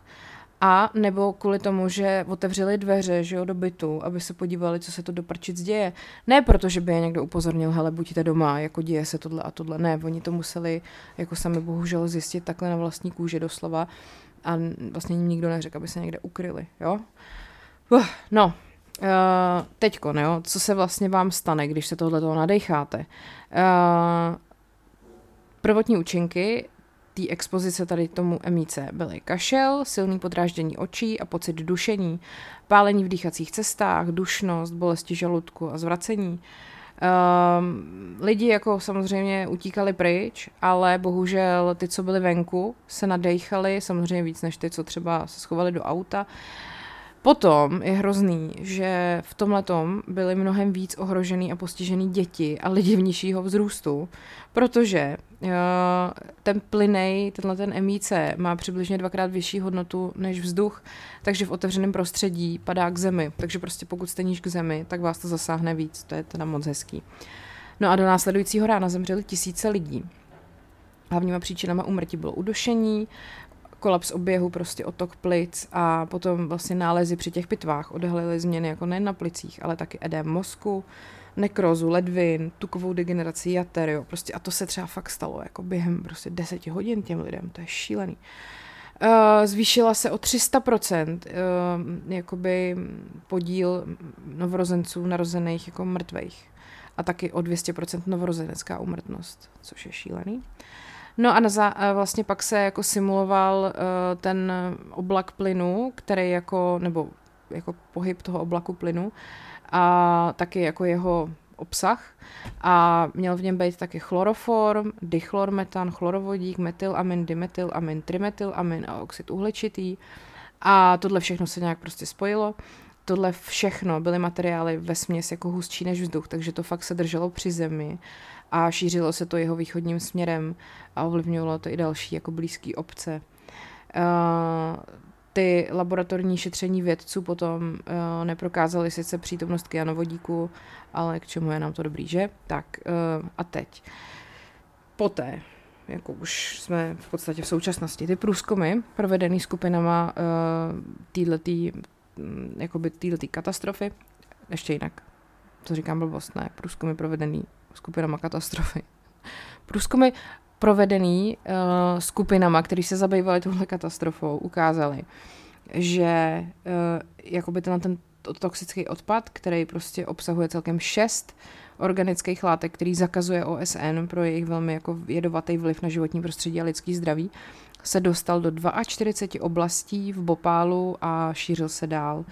A nebo kvůli tomu, že otevřeli dveře že jo, do bytu, aby se podívali, co se to do prčic děje. Ne proto, že by je někdo upozornil, hele, buďte doma, jako děje se tohle a tohle. Ne, oni to museli jako sami bohužel zjistit takhle na vlastní kůži doslova a vlastně jim nikdo neřekl, aby se někde ukryli, jo. Uh, no, uh, teďko, jo, co se vlastně vám stane, když se tohle toho nadecháte. Uh, prvotní účinky té expozice tady tomu MIC byly kašel, silný podráždění očí a pocit dušení, pálení v dýchacích cestách, dušnost, bolesti žaludku a zvracení. Um, lidi jako samozřejmě utíkali pryč, ale bohužel ty, co byli venku, se nadechali, samozřejmě víc než ty, co třeba se schovali do auta. Potom je hrozný, že v tomhle byly mnohem víc ohrožený a postižený děti a lidi v nižšího vzrůstu, protože uh, ten plynej, tenhle ten MIC má přibližně dvakrát vyšší hodnotu než vzduch, takže v otevřeném prostředí padá k zemi, takže prostě pokud jste níž k zemi, tak vás to zasáhne víc, to je teda moc hezký. No a do následujícího rána zemřeli tisíce lidí. Hlavníma příčinama úmrtí bylo udušení, kolaps oběhu, prostě otok plic a potom vlastně nálezy při těch pitvách odhalily změny jako nejen na plicích, ale taky edém mozku, nekrozu, ledvin, tukovou degeneraci jater, jo, prostě a to se třeba fakt stalo jako během prostě deseti hodin těm lidem, to je šílený. Uh, zvýšila se o 300% uh, jakoby podíl novorozenců narozených jako mrtvých a taky o 200% novorozenecká umrtnost, což je šílený. Uh, No a na za, vlastně pak se jako simuloval uh, ten oblak plynu, který jako, nebo jako pohyb toho oblaku plynu a taky jako jeho obsah. A měl v něm být taky chloroform, dichlormetan, chlorovodík, metylamin, dimetylamin, trimetylamin a oxid uhličitý. A tohle všechno se nějak prostě spojilo. Tohle všechno byly materiály ve směs jako hustší než vzduch, takže to fakt se drželo při zemi a šířilo se to jeho východním směrem a ovlivňovalo to i další jako blízké obce. Uh, ty laboratorní šetření vědců potom uh, neprokázaly sice přítomnost kyanovodíku, ale k čemu je nám to dobrý, že? Tak uh, a teď. Poté jako už jsme v podstatě v současnosti. Ty průzkumy provedený skupinama týhletý, mm, jakoby týhletý katastrofy, ještě jinak, to říkám blbost, ne, průzkumy provedený skupinama katastrofy. *laughs* Průzkumy provedený uh, skupinama, které se zabývaly touhle katastrofou, ukázaly, že uh, jakoby ten, ten toxický odpad, který prostě obsahuje celkem šest organických látek, který zakazuje OSN pro jejich velmi jako jedovatý vliv na životní prostředí a lidský zdraví, se dostal do 42 oblastí v Bopálu a šířil se dál. Uh,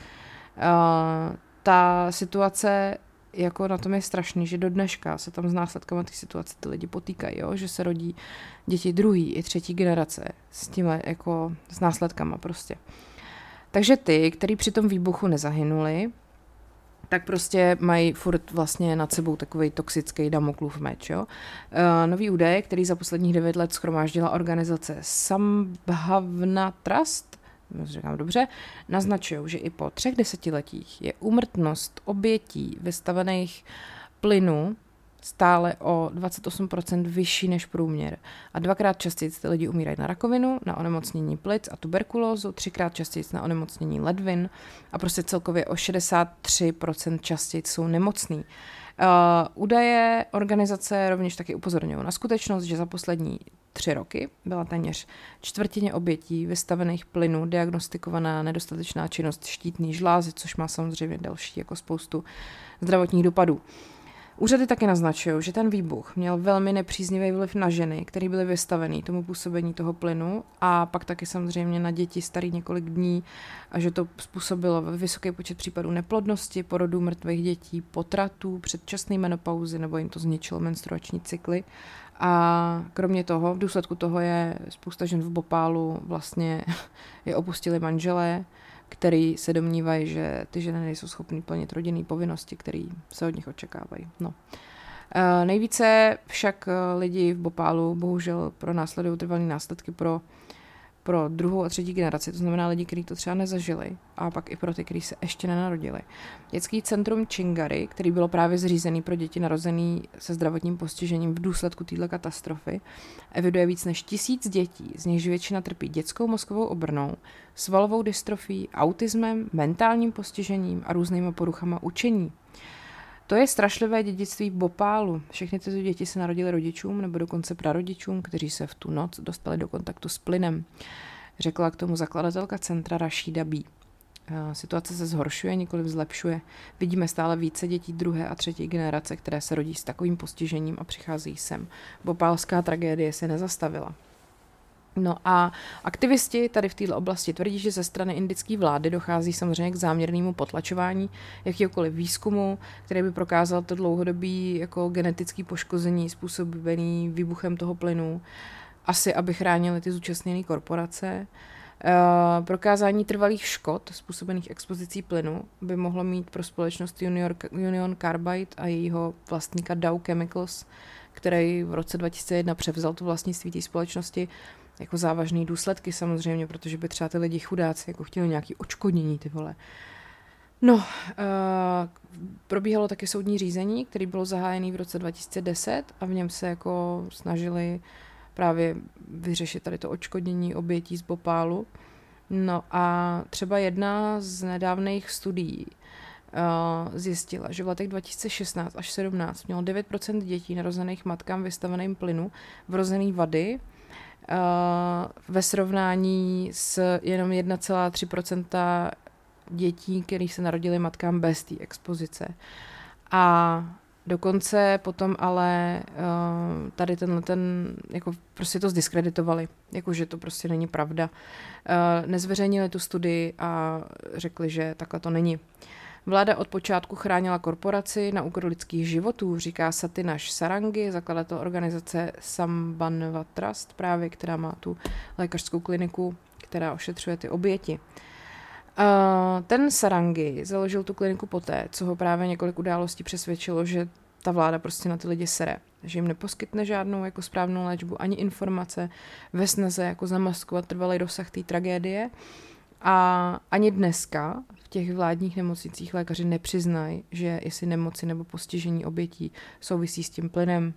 ta situace jako na tom je strašný, že do dneška se tam s následkama té situace ty lidi potýkají, jo? že se rodí děti druhý i třetí generace s tím jako s následkama prostě. Takže ty, který při tom výbuchu nezahynuli, tak prostě mají furt vlastně nad sebou takový toxický damoklův meč. Jo? Uh, nový údaj, který za posledních devět let schromáždila organizace Sambhavna Trust, říkám dobře, naznačují, že i po třech desetiletích je úmrtnost obětí vystavených plynů stále o 28% vyšší než průměr. A dvakrát častěji ty lidi umírají na rakovinu, na onemocnění plic a tuberkulózu, třikrát častěji na onemocnění ledvin a prostě celkově o 63% častěji jsou nemocný. Uh, údaje organizace rovněž taky upozorňují na skutečnost, že za poslední tři roky byla téměř čtvrtině obětí vystavených plynů diagnostikovaná nedostatečná činnost štítný žlázy, což má samozřejmě další jako spoustu zdravotních dopadů. Uh, Úřady taky naznačují, že ten výbuch měl velmi nepříznivý vliv na ženy, které byly vystavený tomu působení toho plynu a pak taky samozřejmě na děti starý několik dní a že to způsobilo vysoký počet případů neplodnosti, porodů mrtvých dětí, potratů, předčasné menopauzy nebo jim to zničilo menstruační cykly. A kromě toho, v důsledku toho je spousta žen v Bopálu vlastně *laughs* je opustili manželé, který se domnívají, že ty ženy nejsou schopny plnit rodinné povinnosti, které se od nich očekávají. No. E, nejvíce však eh, lidi v Bopálu bohužel pro následují trvalé následky pro pro druhou a třetí generaci, to znamená lidi, kteří to třeba nezažili, a pak i pro ty, kteří se ještě nenarodili. Dětský centrum Chingary, který bylo právě zřízený pro děti narozený se zdravotním postižením v důsledku této katastrofy, eviduje víc než tisíc dětí, z nichž většina trpí dětskou mozkovou obrnou, svalovou dystrofí, autismem, mentálním postižením a různými poruchama učení. To je strašlivé dědictví Bopálu. Všechny tyto děti se narodily rodičům nebo dokonce prarodičům, kteří se v tu noc dostali do kontaktu s plynem. Řekla k tomu zakladatelka centra Rashida B. Eh, situace se zhoršuje, nikoli zlepšuje. Vidíme stále více dětí druhé a třetí generace, které se rodí s takovým postižením a přicházejí sem. Bopálská tragédie se nezastavila. No a aktivisti tady v této oblasti tvrdí, že ze strany indické vlády dochází samozřejmě k záměrnému potlačování jakýkoliv výzkumu, který by prokázal to dlouhodobý jako genetický poškození způsobený výbuchem toho plynu, asi aby chránili ty zúčastněné korporace. Uh, prokázání trvalých škod způsobených expozicí plynu by mohlo mít pro společnost Union, Union Carbide a jejího vlastníka Dow Chemicals, který v roce 2001 převzal tu vlastnictví té společnosti, jako závažné důsledky samozřejmě, protože by třeba ty lidi chudáci jako chtěli nějaký očkodnění, ty vole. No, uh, probíhalo taky soudní řízení, který bylo zahájený v roce 2010 a v něm se jako snažili právě vyřešit tady to očkodnění obětí z Bopálu. No a třeba jedna z nedávných studií uh, zjistila, že v letech 2016 až 17 mělo 9% dětí narozených matkám vystaveným plynu vrozený vady ve srovnání s jenom 1,3% dětí, kterých se narodili matkám bez té expozice. A dokonce potom ale uh, tady tenhle ten, jako prostě to zdiskreditovali, jako že to prostě není pravda. Uh, nezveřejnili tu studii a řekli, že takhle to není. Uh, Vláda od počátku chránila korporaci na úkor lidských životů, říká Satinaš Sarangi, zakladatel organizace Sambanva Trust, právě která má tu lékařskou kliniku, která ošetřuje ty oběti. Ten Sarangi založil tu kliniku poté, co ho právě několik událostí přesvědčilo, že ta vláda prostě na ty lidi sere, že jim neposkytne žádnou jako správnou léčbu ani informace ve snaze jako zamaskovat trvalý rozsah té tragédie. A ani dneska těch vládních nemocnicích lékaři nepřiznají, že jestli nemoci nebo postižení obětí souvisí s tím plynem.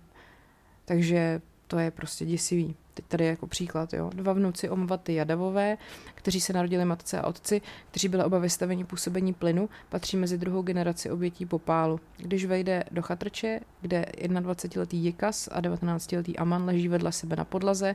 Takže to je prostě děsivý. Teď tady jako příklad, jo. Dva vnuci Omvaty Jadavové, kteří se narodili matce a otci, kteří byli oba vystaveni působení plynu, patří mezi druhou generaci obětí popálu. Když vejde do chatrče, kde 21-letý Jikas a 19-letý Aman leží vedle sebe na podlaze,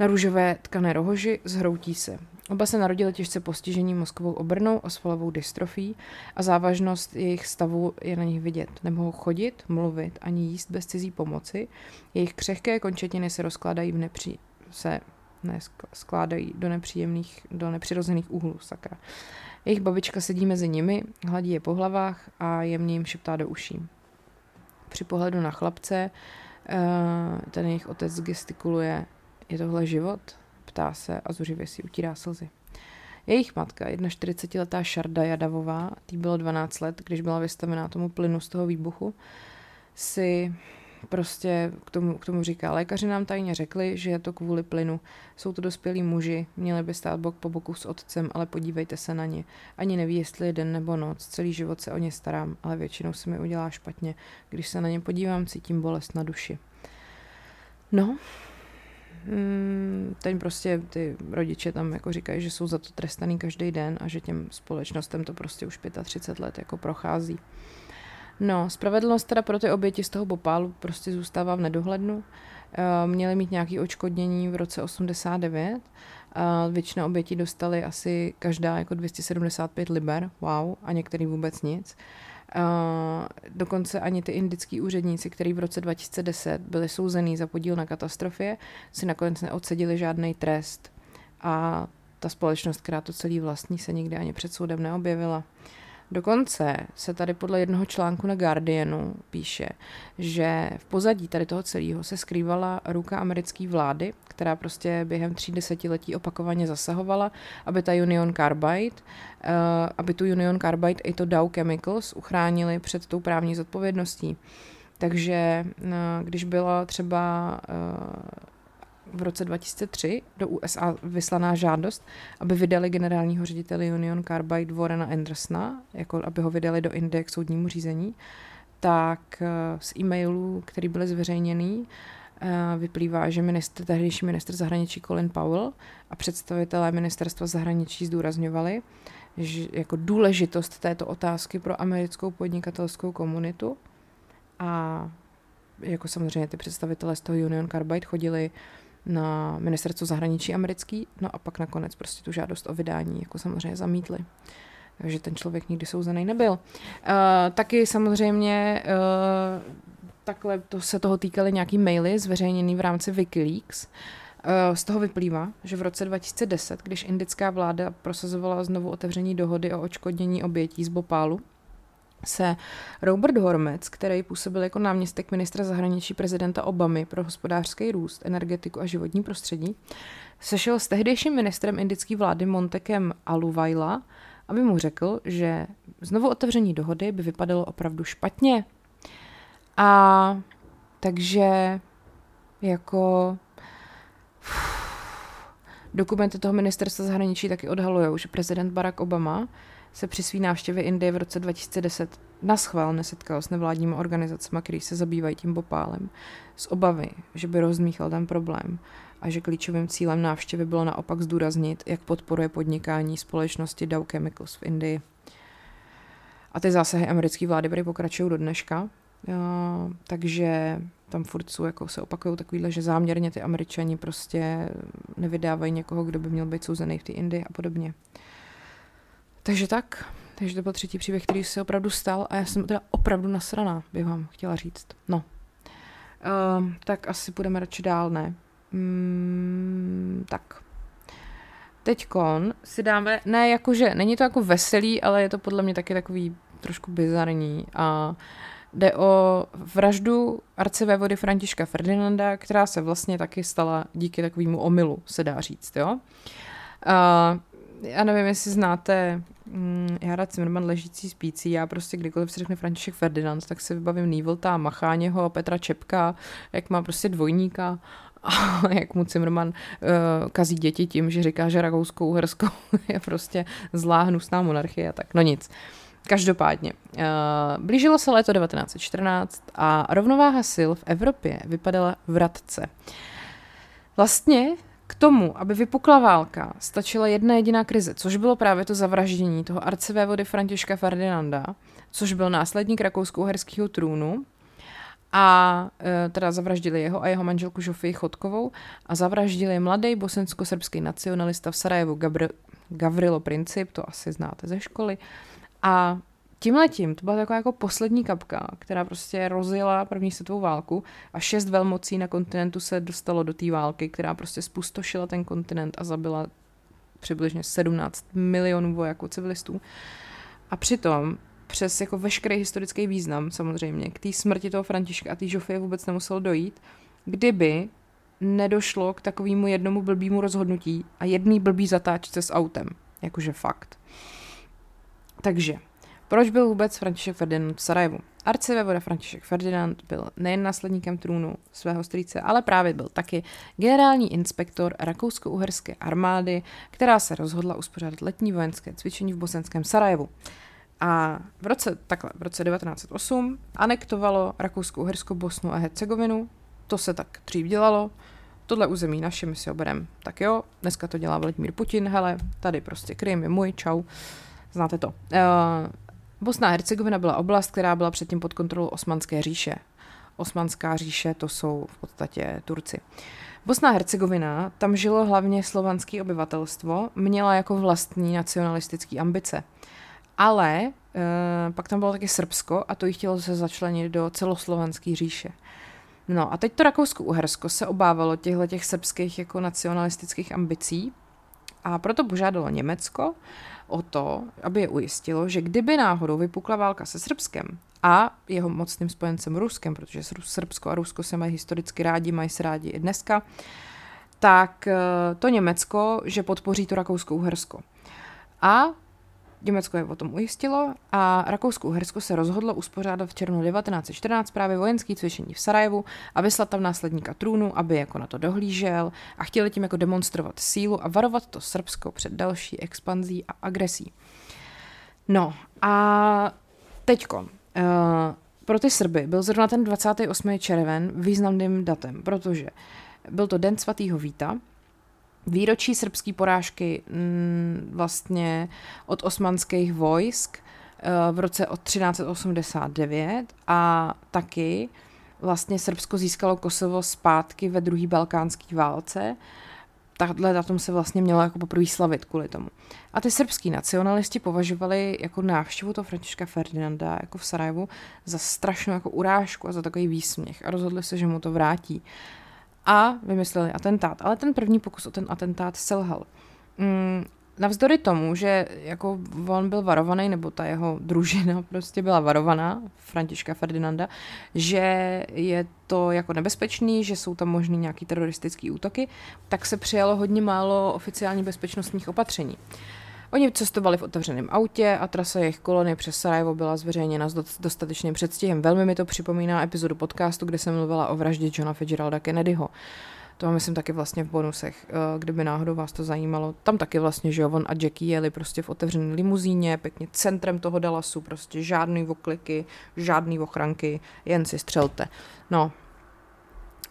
na růžové tkané rohoži, zhroutí se. Oba se narodili těžce postižení mozkovou obrnou, osvalovou dystrofí a závažnost jejich stavu je na nich vidět. Nemohou chodit, mluvit ani jíst bez cizí pomoci. Jejich křehké končetiny se rozkládají v nepří... se ne, skládají do nepříjemných, do nepřirozených úhlů, sakra. Jejich babička sedí mezi nimi, hladí je po hlavách a jemně jim šeptá do uší. Při pohledu na chlapce eh, ten jejich otec gestikuluje, je tohle život? Ptá se a zuřivě si utírá slzy. Jejich matka, 41-letá Šarda Jadavová, tý bylo 12 let, když byla vystavená tomu plynu z toho výbuchu, si prostě k tomu, k tomu říká, lékaři nám tajně řekli, že je to kvůli plynu. Jsou to dospělí muži, měli by stát bok po boku s otcem, ale podívejte se na ně. Ani neví, jestli je den nebo noc, celý život se o ně starám, ale většinou se mi udělá špatně. Když se na ně podívám, cítím bolest na duši. No, ten prostě ty rodiče tam jako říkají, že jsou za to trestaný každý den a že těm společnostem to prostě už 35 let jako prochází. No, spravedlnost teda pro ty oběti z toho Bopálu prostě zůstává v nedohlednu. Eh, měli mít nějaké očkodnění v roce 89. A většina obětí dostali asi každá jako 275 liber, wow, a některý vůbec nic. Dokonce ani ty indický úředníci, kteří v roce 2010 byli souzený za podíl na katastrofě, si nakonec neodsedili žádný trest. A ta společnost, která to celý vlastní, se nikdy ani před soudem neobjevila. Dokonce se tady podle jednoho článku na Guardianu píše, že v pozadí tady toho celého se skrývala ruka americké vlády, která prostě během tří desetiletí opakovaně zasahovala, aby ta Union Carbide, uh, aby tu Union Carbide i to Dow Chemicals uchránili před tou právní zodpovědností. Takže uh, když byla třeba uh, v roce 2003 do USA vyslaná žádost, aby vydali generálního ředitele Union Carbide Warrena Andersona, jako aby ho vydali do Indie k soudnímu řízení, tak eh, z e-mailů, který byly zveřejněný, eh, vyplývá, že ministr, tehdejší minister zahraničí Colin Powell a představitelé ministerstva zahraničí zdůrazňovali, že jako důležitost této otázky pro americkou podnikatelskou komunitu a jako samozřejmě ty představitelé z toho Union Carbide chodili na ministerstvo zahraničí americký, no a pak nakonec prostě tu žádost o vydání jako samozřejmě zamítli. Takže ten člověk nikdy souzený nebyl. Uh, taky samozřejmě uh, takhle to se toho týkaly nějaký maily zveřejněný v rámci Wikileaks. Uh, z toho vyplývá, že v roce 2010, když indická vláda prosazovala znovu otevření dohody o očkodnění obětí z Bopálu, se Robert Hormec, který působil jako náměstek ministra zahraničí prezidenta Obamy pro hospodářský růst, energetiku a životní prostředí, sešel s tehdejším ministrem indické vlády Montekem Aluvaila, aby mu řekl, že znovu otevření dohody by vypadalo opravdu špatně. A takže jako dokumenty toho ministerstva zahraničí taky odhalují, že prezident Barack Obama se při své návštěvě Indie v roce 2010 naschvál nesetkal s nevládními organizacemi, které se zabývají tím bopálem, z obavy, že by rozmíchal ten problém a že klíčovým cílem návštěvy bylo naopak zdůraznit, jak podporuje podnikání společnosti Dow Chemicals v Indii. A ty zásahy americké vlády byly pokračují do dneška, takže tam furt jsou, jako se opakují takovýhle, že záměrně ty američani prostě nevydávají někoho, kdo by měl být souzený v té Indii a podobně. Takže tak, takže to byl třetí příběh, který se opravdu stal a já jsem teda opravdu nasraná, bych vám chtěla říct. No, uh, tak asi půjdeme radši dál, ne? Mm, tak. Teďkon si dáme, ne jakože, není to jako veselý, ale je to podle mě taky takový trošku bizarní a jde o vraždu arcivévody Františka Ferdinanda, která se vlastně taky stala díky takovému omylu, se dá říct, jo. Uh, já nevím, jestli znáte mm, Jara Cimrman ležící spící, já prostě kdykoliv se řekne František Ferdinand, tak si vybavím Nývolta, Macháněho, Petra Čepka, jak má prostě dvojníka a *laughs* jak mu Cimrman uh, kazí děti tím, že říká, že Rakouskou Uherskou *laughs* je prostě zlá hnusná monarchie a tak, no nic. každopádně, uh, blížilo se léto 1914 a rovnováha sil v Evropě vypadala vratce. Vlastně k tomu, aby vypukla válka, stačila jedna jediná krize, což bylo právě to zavraždění toho arcivévody Františka Ferdinanda, což byl následník rakousko-uherského trůnu, a e, teda zavraždili jeho a jeho manželku Žofii Chodkovou a zavraždili mladý bosensko-srbský nacionalista v Sarajevu Gabri- Gavrilo Princip, to asi znáte ze školy. A tímhletím to byla taková jako poslední kapka, která prostě rozjela první světovou válku a šest velmocí na kontinentu se dostalo do té války, která prostě spustošila ten kontinent a zabila přibližně 17 milionů vojáků civilistů. A přitom přes jako veškerý historický význam samozřejmě k té smrti toho Františka a té Žofie vůbec nemuselo dojít, kdyby nedošlo k takovému jednomu blbýmu rozhodnutí a jedný blbý zatáčce s autem. Jakože fakt. Takže, proč byl vůbec František Ferdinand v Sarajevu? Arcivévoda František Ferdinand byl nejen následníkem trůnu svého strýce, ale právě byl taky generální inspektor rakousko-uherské armády, která se rozhodla uspořádat letní vojenské cvičení v bosenském Sarajevu. A v roce, takhle, v roce 1908 anektovalo Rakousko-Uhersko Bosnu a Hercegovinu. To se tak dřív dělalo. Tohle území naše, my si ho bereme. Tak jo, dneska to dělá Vladimír Putin, hele, tady prostě Krym je můj, čau. Znáte to. Uh, Bosna a Hercegovina byla oblast, která byla předtím pod kontrolou Osmanské říše. Osmanská říše to jsou v podstatě Turci. Bosna a Hercegovina, tam žilo hlavně slovanské obyvatelstvo, měla jako vlastní nacionalistické ambice. Ale e, pak tam bylo taky Srbsko a to jí chtělo se začlenit do celoslovenské říše. No a teď to Rakousko-Uhersko se obávalo těchto těch srbských jako nacionalistických ambicí a proto požádalo Německo o to, aby je ujistilo, že kdyby náhodou vypukla válka se Srbskem a jeho mocným spojencem Ruskem, protože Srbsko a Rusko se mají historicky rádi, mají se rádi i dneska, tak eh, to Německo, že podpoří to Rakousko-Uhersko. A Německo je o tom ujistilo a Rakousko-Uhersko se rozhodlo uspořádat v červnu 1914 právě vojenský cvičení v Sarajevu a vyslat tam následníka trůnu, aby jako na to dohlížel a chtěli tím jako demonstrovat sílu a varovat to Srbsko před další expanzí a agresí. No a teďko, uh, pro ty Srby byl zrovna ten 28. červen významným datem, protože byl to den svatého Víta, výročí srbské porážky mm, vlastně od osmanských vojsk eh, v roce od 1389 a taky vlastně Srbsko získalo Kosovo zpátky ve druhé balkánské válce. Tahle datum se vlastně mělo jako poprvé slavit kvůli tomu. A ty srbský nacionalisti považovali jako návštěvu toho Františka Ferdinanda jako v Sarajevu za strašnou jako urážku a za takový výsměch a rozhodli se, že mu to vrátí a vymysleli atentát. Ale ten první pokus o ten atentát selhal. Mm, navzdory tomu, že jako on byl varovaný, nebo ta jeho družina *laughs* prostě byla varovaná, Františka Ferdinanda, že je to jako nebezpečný, že jsou tam možný nějaký teroristický útoky, tak se přijalo hodně málo oficiální bezpečnostních opatření. Oni cestovali v otevřeném autě a trasa jejich kolony přes Sarajevo byla zveřejněna s dostatečným předstihem. Velmi mi to připomíná epizodu podcastu, kde jsem mluvila o vraždě Johna Fitzgeralda Kennedyho. To mám myslím taky vlastně v bonusech, eh, kdyby náhodou vás to zajímalo. Tam taky vlastně, že on a Jackie jeli prostě v otevřené limuzíně, pěkně centrem toho Dallasu, prostě žádný okliky, žádný ochranky, jen si střelte. No,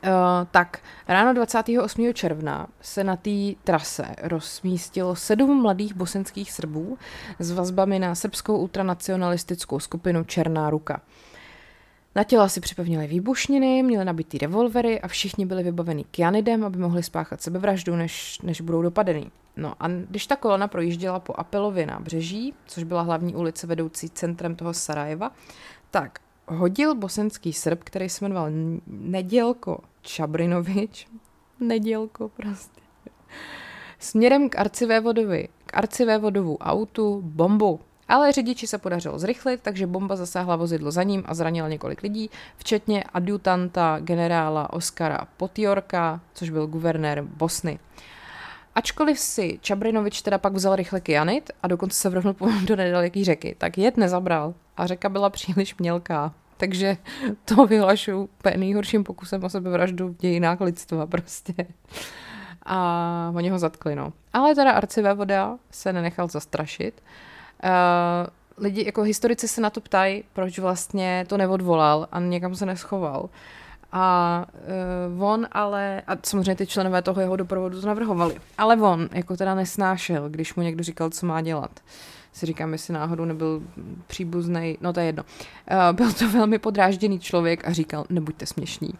Uh, tak ráno 28. června se na té trase rozmístilo sedm mladých bosenských Srbů s vazbami na srbskou ultranacionalistickou skupinu Černá ruka. Na těla si připevnili výbušniny, měli nabitý revolvery a všichni byli vybaveni kyanidem, aby mohli spáchat sebevraždu, než, než budou dopadený. No a když ta kolona projížděla po Apelově nábřeží, což byla hlavní ulice vedoucí centrem toho Sarajeva, tak hodil bosenský Srb, který se jmenoval Nedělko Čabrinovič, Nedělko prostě, směrem k arcivévodovi, k arcivévodovu autu bombu. Ale řidiči se podařilo zrychlit, takže bomba zasáhla vozidlo za ním a zranila několik lidí, včetně adjutanta generála Oskara Potjorka, což byl guvernér Bosny. Ačkoliv si Čabrinovič teda pak vzal rychle kyanit a dokonce se vrhnul *laughs* do nedaleký řeky, tak jed nezabral a řeka byla příliš mělká. Takže to vyhlašuju úplně nejhorším pokusem o sebevraždu v dějinách lidstva prostě. A oni ho zatkli, no. Ale teda voda se nenechal zastrašit. Uh, lidi, jako historici se na to ptají, proč vlastně to neodvolal a někam se neschoval. A uh, on ale, a samozřejmě ty členové toho jeho doprovodu to navrhovali, ale on jako teda nesnášel, když mu někdo říkal, co má dělat. Si říkám, jestli náhodou nebyl příbuzný, no to je jedno. Uh, byl to velmi podrážděný člověk a říkal, nebuďte směšní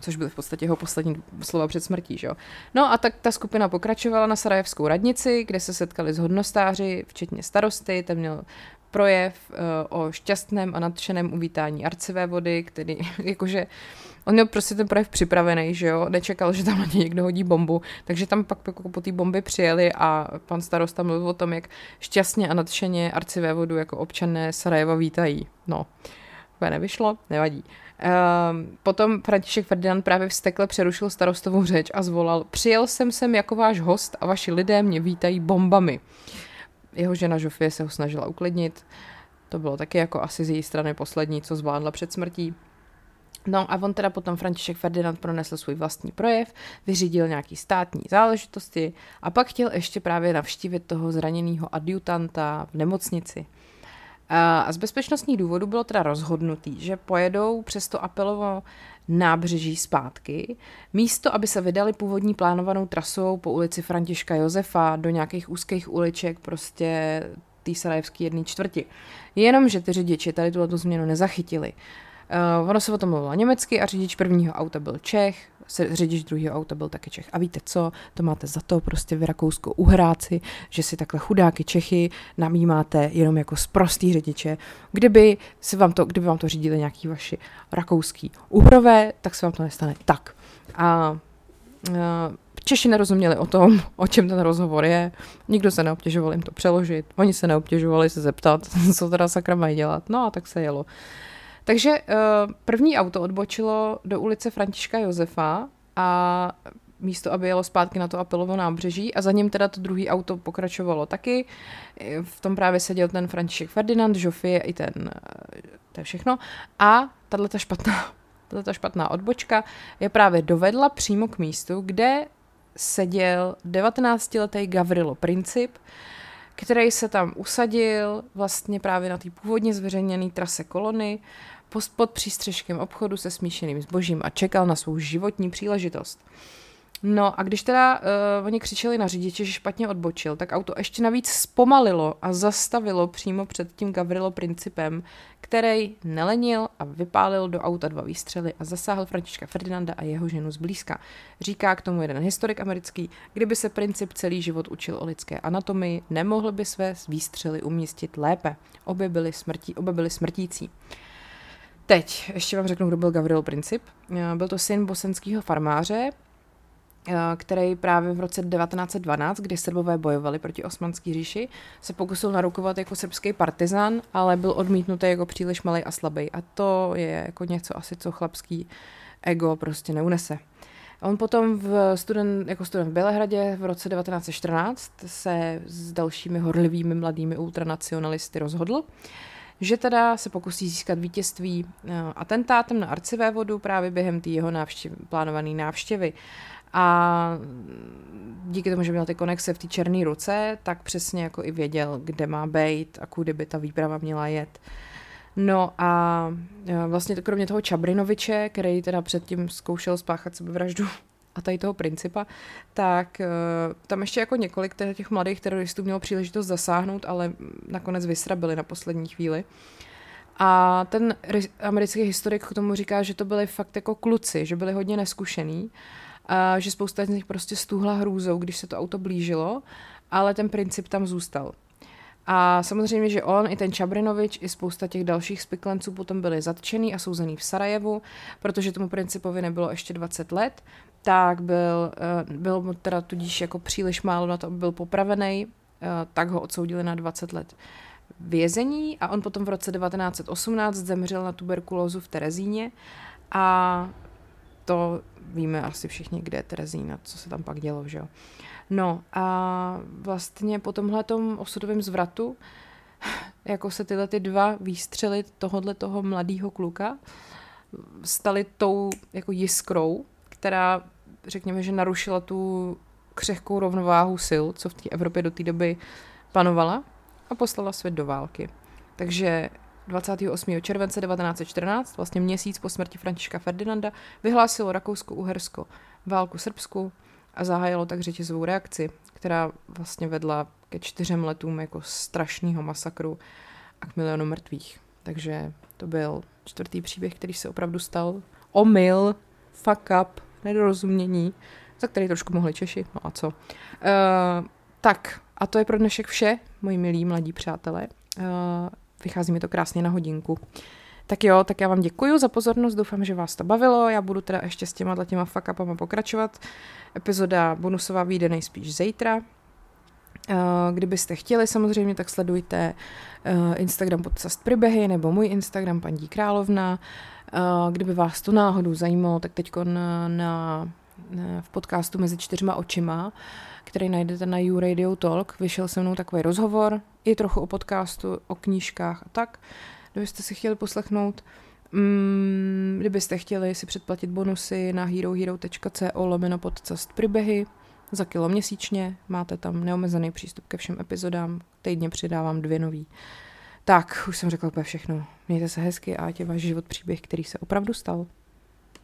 což byly v podstatě jeho poslední slova před smrtí. Že? No a tak ta skupina pokračovala na Sarajevskou radnici, kde se setkali s hodnostáři, včetně starosty, ten měl projev uh, o šťastném a nadšeném uvítání arcivé vody, který *laughs* jakože on měl prostě ten projev připravený, že jo, nečekal, že tam na ně někdo hodí bombu, takže tam pak jako po té bomby přijeli a pan starosta mluvil o tom, jak šťastně a nadšeně arcivé vodu jako občané Sarajeva vítají. No, to nevyšlo, nevadí. Uh, potom František Ferdinand právě vstekle přerušil starostovou řeč a zvolal Přijel jsem sem jako váš host a vaši lidé mě vítají bombami. Jeho žena Žofie se ho snažila uklidnit. To bylo taky jako asi z její strany poslední, co zvládla před smrtí. No a on teda potom František Ferdinand pronesl svůj vlastní projev, vyřídil nějaký státní záležitosti a pak chtěl ještě právě navštívit toho zraněného adjutanta v nemocnici. A z bezpečnostních důvodů bylo teda rozhodnutý, že pojedou přes to apelovo nábřeží zpátky, místo, aby se vydali původní plánovanou trasou po ulici Františka Josefa do nějakých úzkých uliček prostě té sarajevské jedné čtvrti. Jenomže ty řidiči tady tuto změnu nezachytili. Ono se o tom mluvilo německy a řidič prvního auta byl Čech, řidič druhého auta byl taky Čech. A víte co, to máte za to prostě v Rakousku uhráci, že si takhle chudáky Čechy namímáte jenom jako sprostý řidiče. Kdyby, si vám to, kdyby vám to řídili nějaký vaši rakouský uhrové, tak se vám to nestane tak. A, a Češi nerozuměli o tom, o čem ten rozhovor je, nikdo se neobtěžoval jim to přeložit, oni se neobtěžovali se zeptat, *laughs* co teda sakra mají dělat, no a tak se jelo. Takže uh, první auto odbočilo do ulice Františka Josefa a místo, aby jelo zpátky na to Apelovo nábřeží a za ním teda to druhé auto pokračovalo taky. V tom právě seděl ten František Ferdinand, Žofie i ten, eh, to je všechno. A tato špatná, *laughs* tato špatná odbočka je právě dovedla přímo k místu, kde seděl 19-letý Gavrilo Princip, který se tam usadil vlastně právě na té původně zveřejněné trase kolony pod přístřežkem obchodu se smíšeným zbožím a čekal na svou životní příležitost. No a když teda uh, oni křičeli na řidiče, že špatně odbočil, tak auto ještě navíc zpomalilo a zastavilo přímo před tím Gavrilo Principem, který nelenil a vypálil do auta dva výstřely a zasáhl Františka Ferdinanda a jeho ženu zblízka. Říká k tomu jeden historik americký, kdyby se Princip celý život učil o lidské anatomii, nemohl by své výstřely umístit lépe. Obě byly, smrtí, obě byly smrtící. Teď ještě vám řeknu, kdo byl Gavrilo Princip. Eh, byl to syn bosenského farmáře, eh, který právě v roce 1912, kdy Srbové bojovali proti Osmanské říši, se pokusil narukovat jako srbský partizan, ale byl odmítnutý jako příliš malý a slabý. A to je jako něco asi, co chlapský ego prostě neunese. On potom v student, jako student v Bělehradě v roce 1914 se s dalšími horlivými mladými ultranacionalisty rozhodl, že teda se pokusí získat vítězství eh, atentátem na arcivévodu právě během té jeho návštěv, plánované návštěvy. A díky tomu, že měl ty konexe v té černé ruce, tak přesně jako i věděl, kde má být a kudy by ta výprava měla jet. No a eh, vlastně kromě toho Čabrinoviče, který teda předtím zkoušel spáchat sebevraždu a tady toho principa, tak uh, tam ještě jako několik těch mladých teroristů mělo příležitost zasáhnout, ale nakonec vysrabili na poslední chvíli. A ten americký historik k tomu říká, že to byli fakt jako kluci, že byli hodně neskušený, a že spousta z nich prostě stůhla hrůzou, když se to auto blížilo, ale ten princip tam zůstal. A samozřejmě, že on, i ten Čabrinovič, i spousta těch dalších spiklenců potom byli zatčený a souzený v Sarajevu, protože tomu principovi nebylo ještě 20 let, tak byl, eh, byl mu teda tudíž jako příliš málo na to, aby byl popravený, eh, tak ho odsoudili na 20 let vězení a on potom v roce 1918 zemřel na tuberkulózu v Terezíně a to víme asi všichni, kde je Terezína, co se tam pak dělo, že jo. No a vlastně po tomhle osudovém zvratu, *sighs* jako se tyhle ty dva výstřely tohohle toho mladého kluka staly tou jako jiskrou, která řekněme, že narušila tu křehkou rovnováhu sil, co v té Evropě do té doby panovala a poslala svět do války. Takže 28. července 1914, vlastně měsíc po smrti Františka Ferdinanda, vyhlásilo Rakousko-Uhersko válku Srbsku a zahájilo tak řetězovou reakci, která vlastně vedla ke čtyřem letům jako strašného masakru a k milionu mrtvých. Takže to byl čtvrtý příběh, který se opravdu stal. Omyl, fuck up, nedorozumění, za který trošku mohli Češi, no a co. Uh, tak, a to je pro dnešek vše, moji milí mladí přátelé. Uh, vychází mi to krásně na hodinku. Tak jo, tak já vám děkuji za pozornost, doufám, že vás to bavilo, já budu teda ještě s těma těma fuck pokračovat. Epizoda bonusová vyjde nejspíš zítra, Kdybyste chtěli samozřejmě, tak sledujte Instagram podcast Pribehy nebo můj Instagram paní Královna. Kdyby vás to náhodou zajímalo, tak teď na, na, v podcastu Mezi čtyřma očima, který najdete na You Radio Talk, vyšel se mnou takový rozhovor, i trochu o podcastu, o knížkách a tak. Kdybyste si chtěli poslechnout, mm, kdybyste chtěli si předplatit bonusy na herohero.co lomeno podcast Pribehy, za kilo měsíčně, máte tam neomezený přístup ke všem epizodám, týdně přidávám dvě nový. Tak, už jsem řekla úplně všechno. Mějte se hezky a ať je váš život příběh, který se opravdu stal.